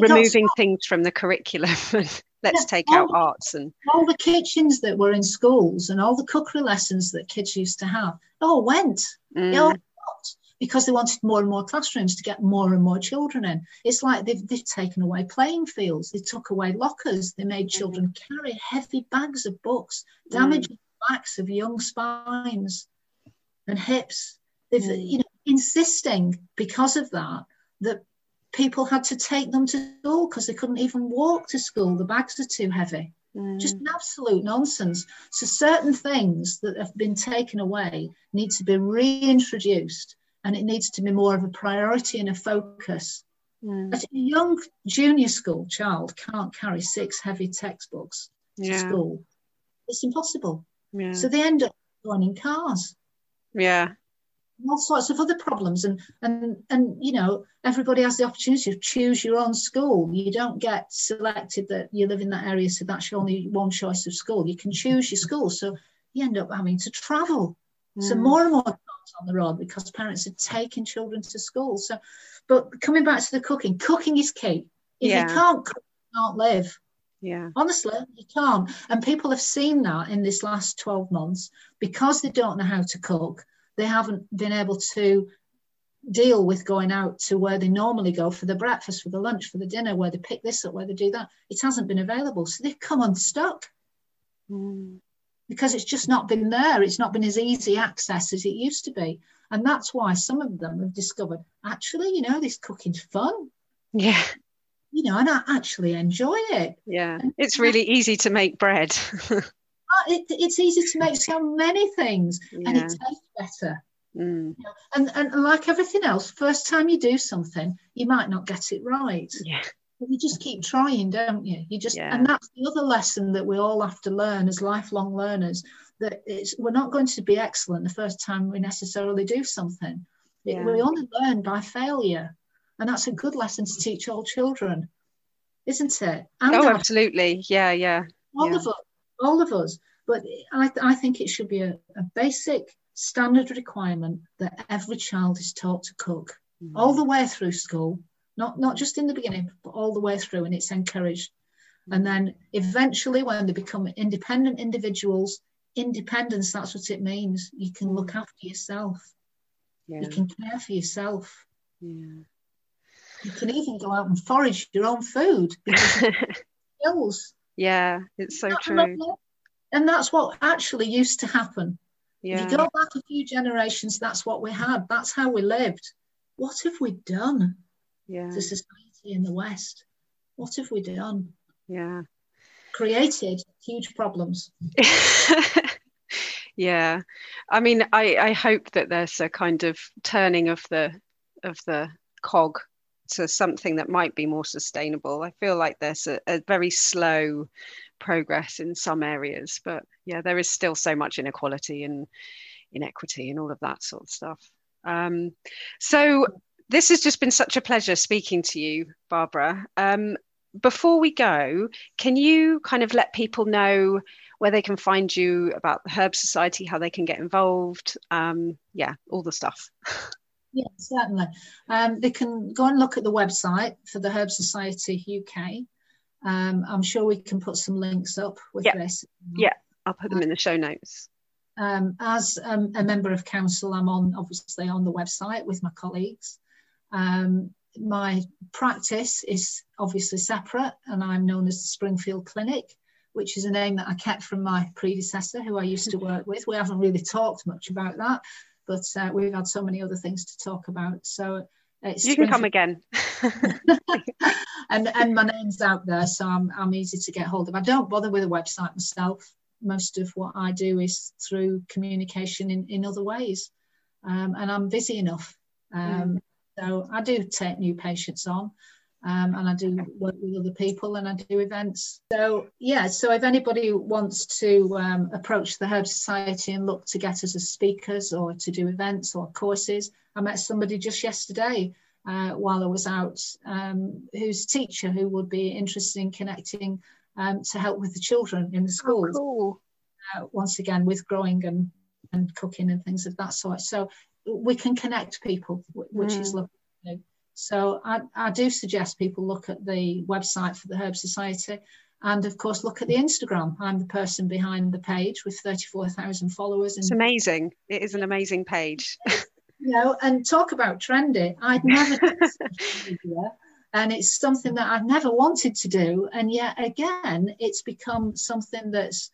removing things from the curriculum and let's yeah, take out the, arts and all the kitchens that were in schools and all the cookery lessons that kids used to have all went. Mm. all because they wanted more and more classrooms to get more and more children in. It's like they've, they've taken away playing fields, they took away lockers, they made children carry heavy bags of books, damaging mm. the backs of young spines and hips. They've, mm. you know, insisting because of that that people had to take them to school because they couldn't even walk to school. The bags are too heavy. Mm. Just an absolute nonsense. So certain things that have been taken away need to be reintroduced and it needs to be more of a priority and a focus. Mm. a young junior school child can't carry six heavy textbooks yeah. to school. It's impossible. Yeah. So they end up going in cars. Yeah. All sorts of other problems. And and and you know, everybody has the opportunity to choose your own school. You don't get selected that you live in that area, so that's your only one choice of school. You can choose your school. So you end up having to travel. Mm. So more and more on the road because parents are taking children to school. So, but coming back to the cooking, cooking is key. If yeah. you can't cook, you can't live. Yeah. Honestly, you can't. And people have seen that in this last 12 months because they don't know how to cook. They haven't been able to deal with going out to where they normally go for the breakfast, for the lunch, for the dinner, where they pick this up, where they do that. It hasn't been available. So they've come unstuck. Mm because it's just not been there. It's not been as easy access as it used to be. And that's why some of them have discovered actually, you know, this cooking's fun. Yeah. You know, and I actually enjoy it. Yeah. It's really easy to make bread. Uh, it, it's easy to make so many things yeah. and it tastes better. Mm. You know, and, and like everything else, first time you do something, you might not get it right. Yeah. But you just keep trying, don't you? You just, yeah. and that's the other lesson that we all have to learn as lifelong learners that it's, we're not going to be excellent the first time we necessarily do something. Yeah. We only learn by failure. And that's a good lesson to teach all children, isn't it? And oh, absolutely. Yeah, yeah. All yeah. of us, all of us. But I, I think it should be a, a basic standard requirement that every child is taught to cook mm. all the way through school not not just in the beginning, but all the way through, and it's encouraged. And then eventually, when they become independent individuals, independence, that's what it means. You can look after yourself. Yeah. You can care for yourself. Yeah. You can even go out and forage your own food because. Yeah, it's so true. And that's what actually used to happen. Yeah. If you go back a few generations, that's what we had. That's how we lived. What have we done? yeah. to society in the West. What have we done? Yeah. Created huge problems. yeah. I mean, I, I hope that there's a kind of turning of the of the cog to something that might be more sustainable. I feel like there's a, a very slow progress in some areas, but yeah, there is still so much inequality and inequity and all of that sort of stuff. Um, so this has just been such a pleasure speaking to you, Barbara. Um, before we go, can you kind of let people know where they can find you about the Herb Society, how they can get involved? Um, yeah, all the stuff. Yeah, certainly. Um, they can go and look at the website for the Herb Society UK. Um, I'm sure we can put some links up with yeah. this. Yeah, I'll put them in the show notes. Um, as um, a member of council, I'm on obviously on the website with my colleagues. Um, my practice is obviously separate, and I'm known as the Springfield Clinic, which is a name that I kept from my predecessor who I used to work with. We haven't really talked much about that, but uh, we've had so many other things to talk about. So it's you can come again. and and my name's out there, so I'm I'm easy to get hold of. I don't bother with a website myself. Most of what I do is through communication in, in other ways. Um, and I'm busy enough. Um, mm. So I do take new patients on. Um, and I do work with other people and I do events. So, yeah, so if anybody wants to um, approach the Herb Society and look to get us as speakers or to do events or courses, I met somebody just yesterday uh, while I was out um, who's a teacher who would be interested in connecting um, to help with the children in the oh, schools. Oh, cool. uh, once again, with growing and, and cooking and things of that sort. So we can connect people, which mm. is lovely. So I, I do suggest people look at the website for the Herb Society and of course look at the Instagram. I'm the person behind the page with 34,000 followers. And, it's amazing. It is an amazing page. you know, and talk about trendy. I'd never media, and it's something that I've never wanted to do. And yet again, it's become something that's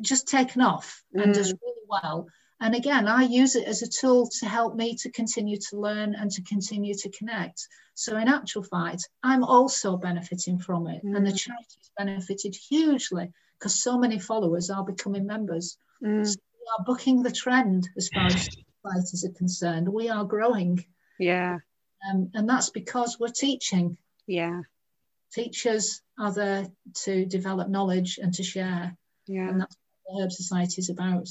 just taken off and mm. does really well. And again, I use it as a tool to help me to continue to learn and to continue to connect. So, in actual fact, I'm also benefiting from it, mm. and the mm. charity has benefited hugely because so many followers are becoming members. Mm. So we are booking the trend as far as societies are concerned. We are growing. Yeah. Um, and that's because we're teaching. Yeah. Teachers are there to develop knowledge and to share. Yeah. And that's what the Herb Society is about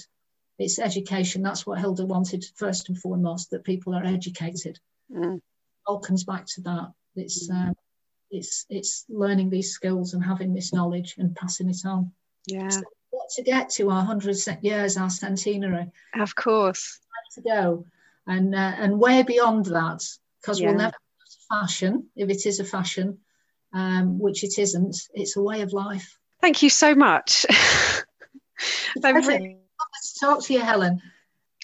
it's education. That's what Hilda wanted first and foremost, that people are educated. Mm. All comes back to that. It's mm. um, it's it's learning these skills and having this knowledge and passing it on. Yeah. So to get to our hundred years, our centenary. Of course. To go and uh, and way beyond that, because yeah. we'll never fashion if it is a fashion, um, which it isn't. It's a way of life. Thank you so much. talk to you, Helen.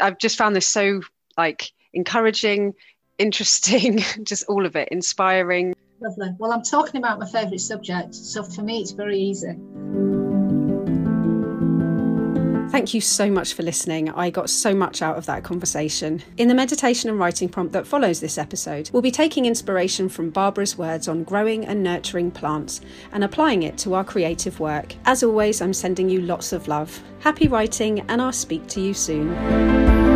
I've just found this so like encouraging, interesting, just all of it, inspiring. Lovely. Well, I'm talking about my favourite subject, so for me, it's very easy. Thank you so much for listening. I got so much out of that conversation. In the meditation and writing prompt that follows this episode, we'll be taking inspiration from Barbara's words on growing and nurturing plants and applying it to our creative work. As always, I'm sending you lots of love. Happy writing, and I'll speak to you soon.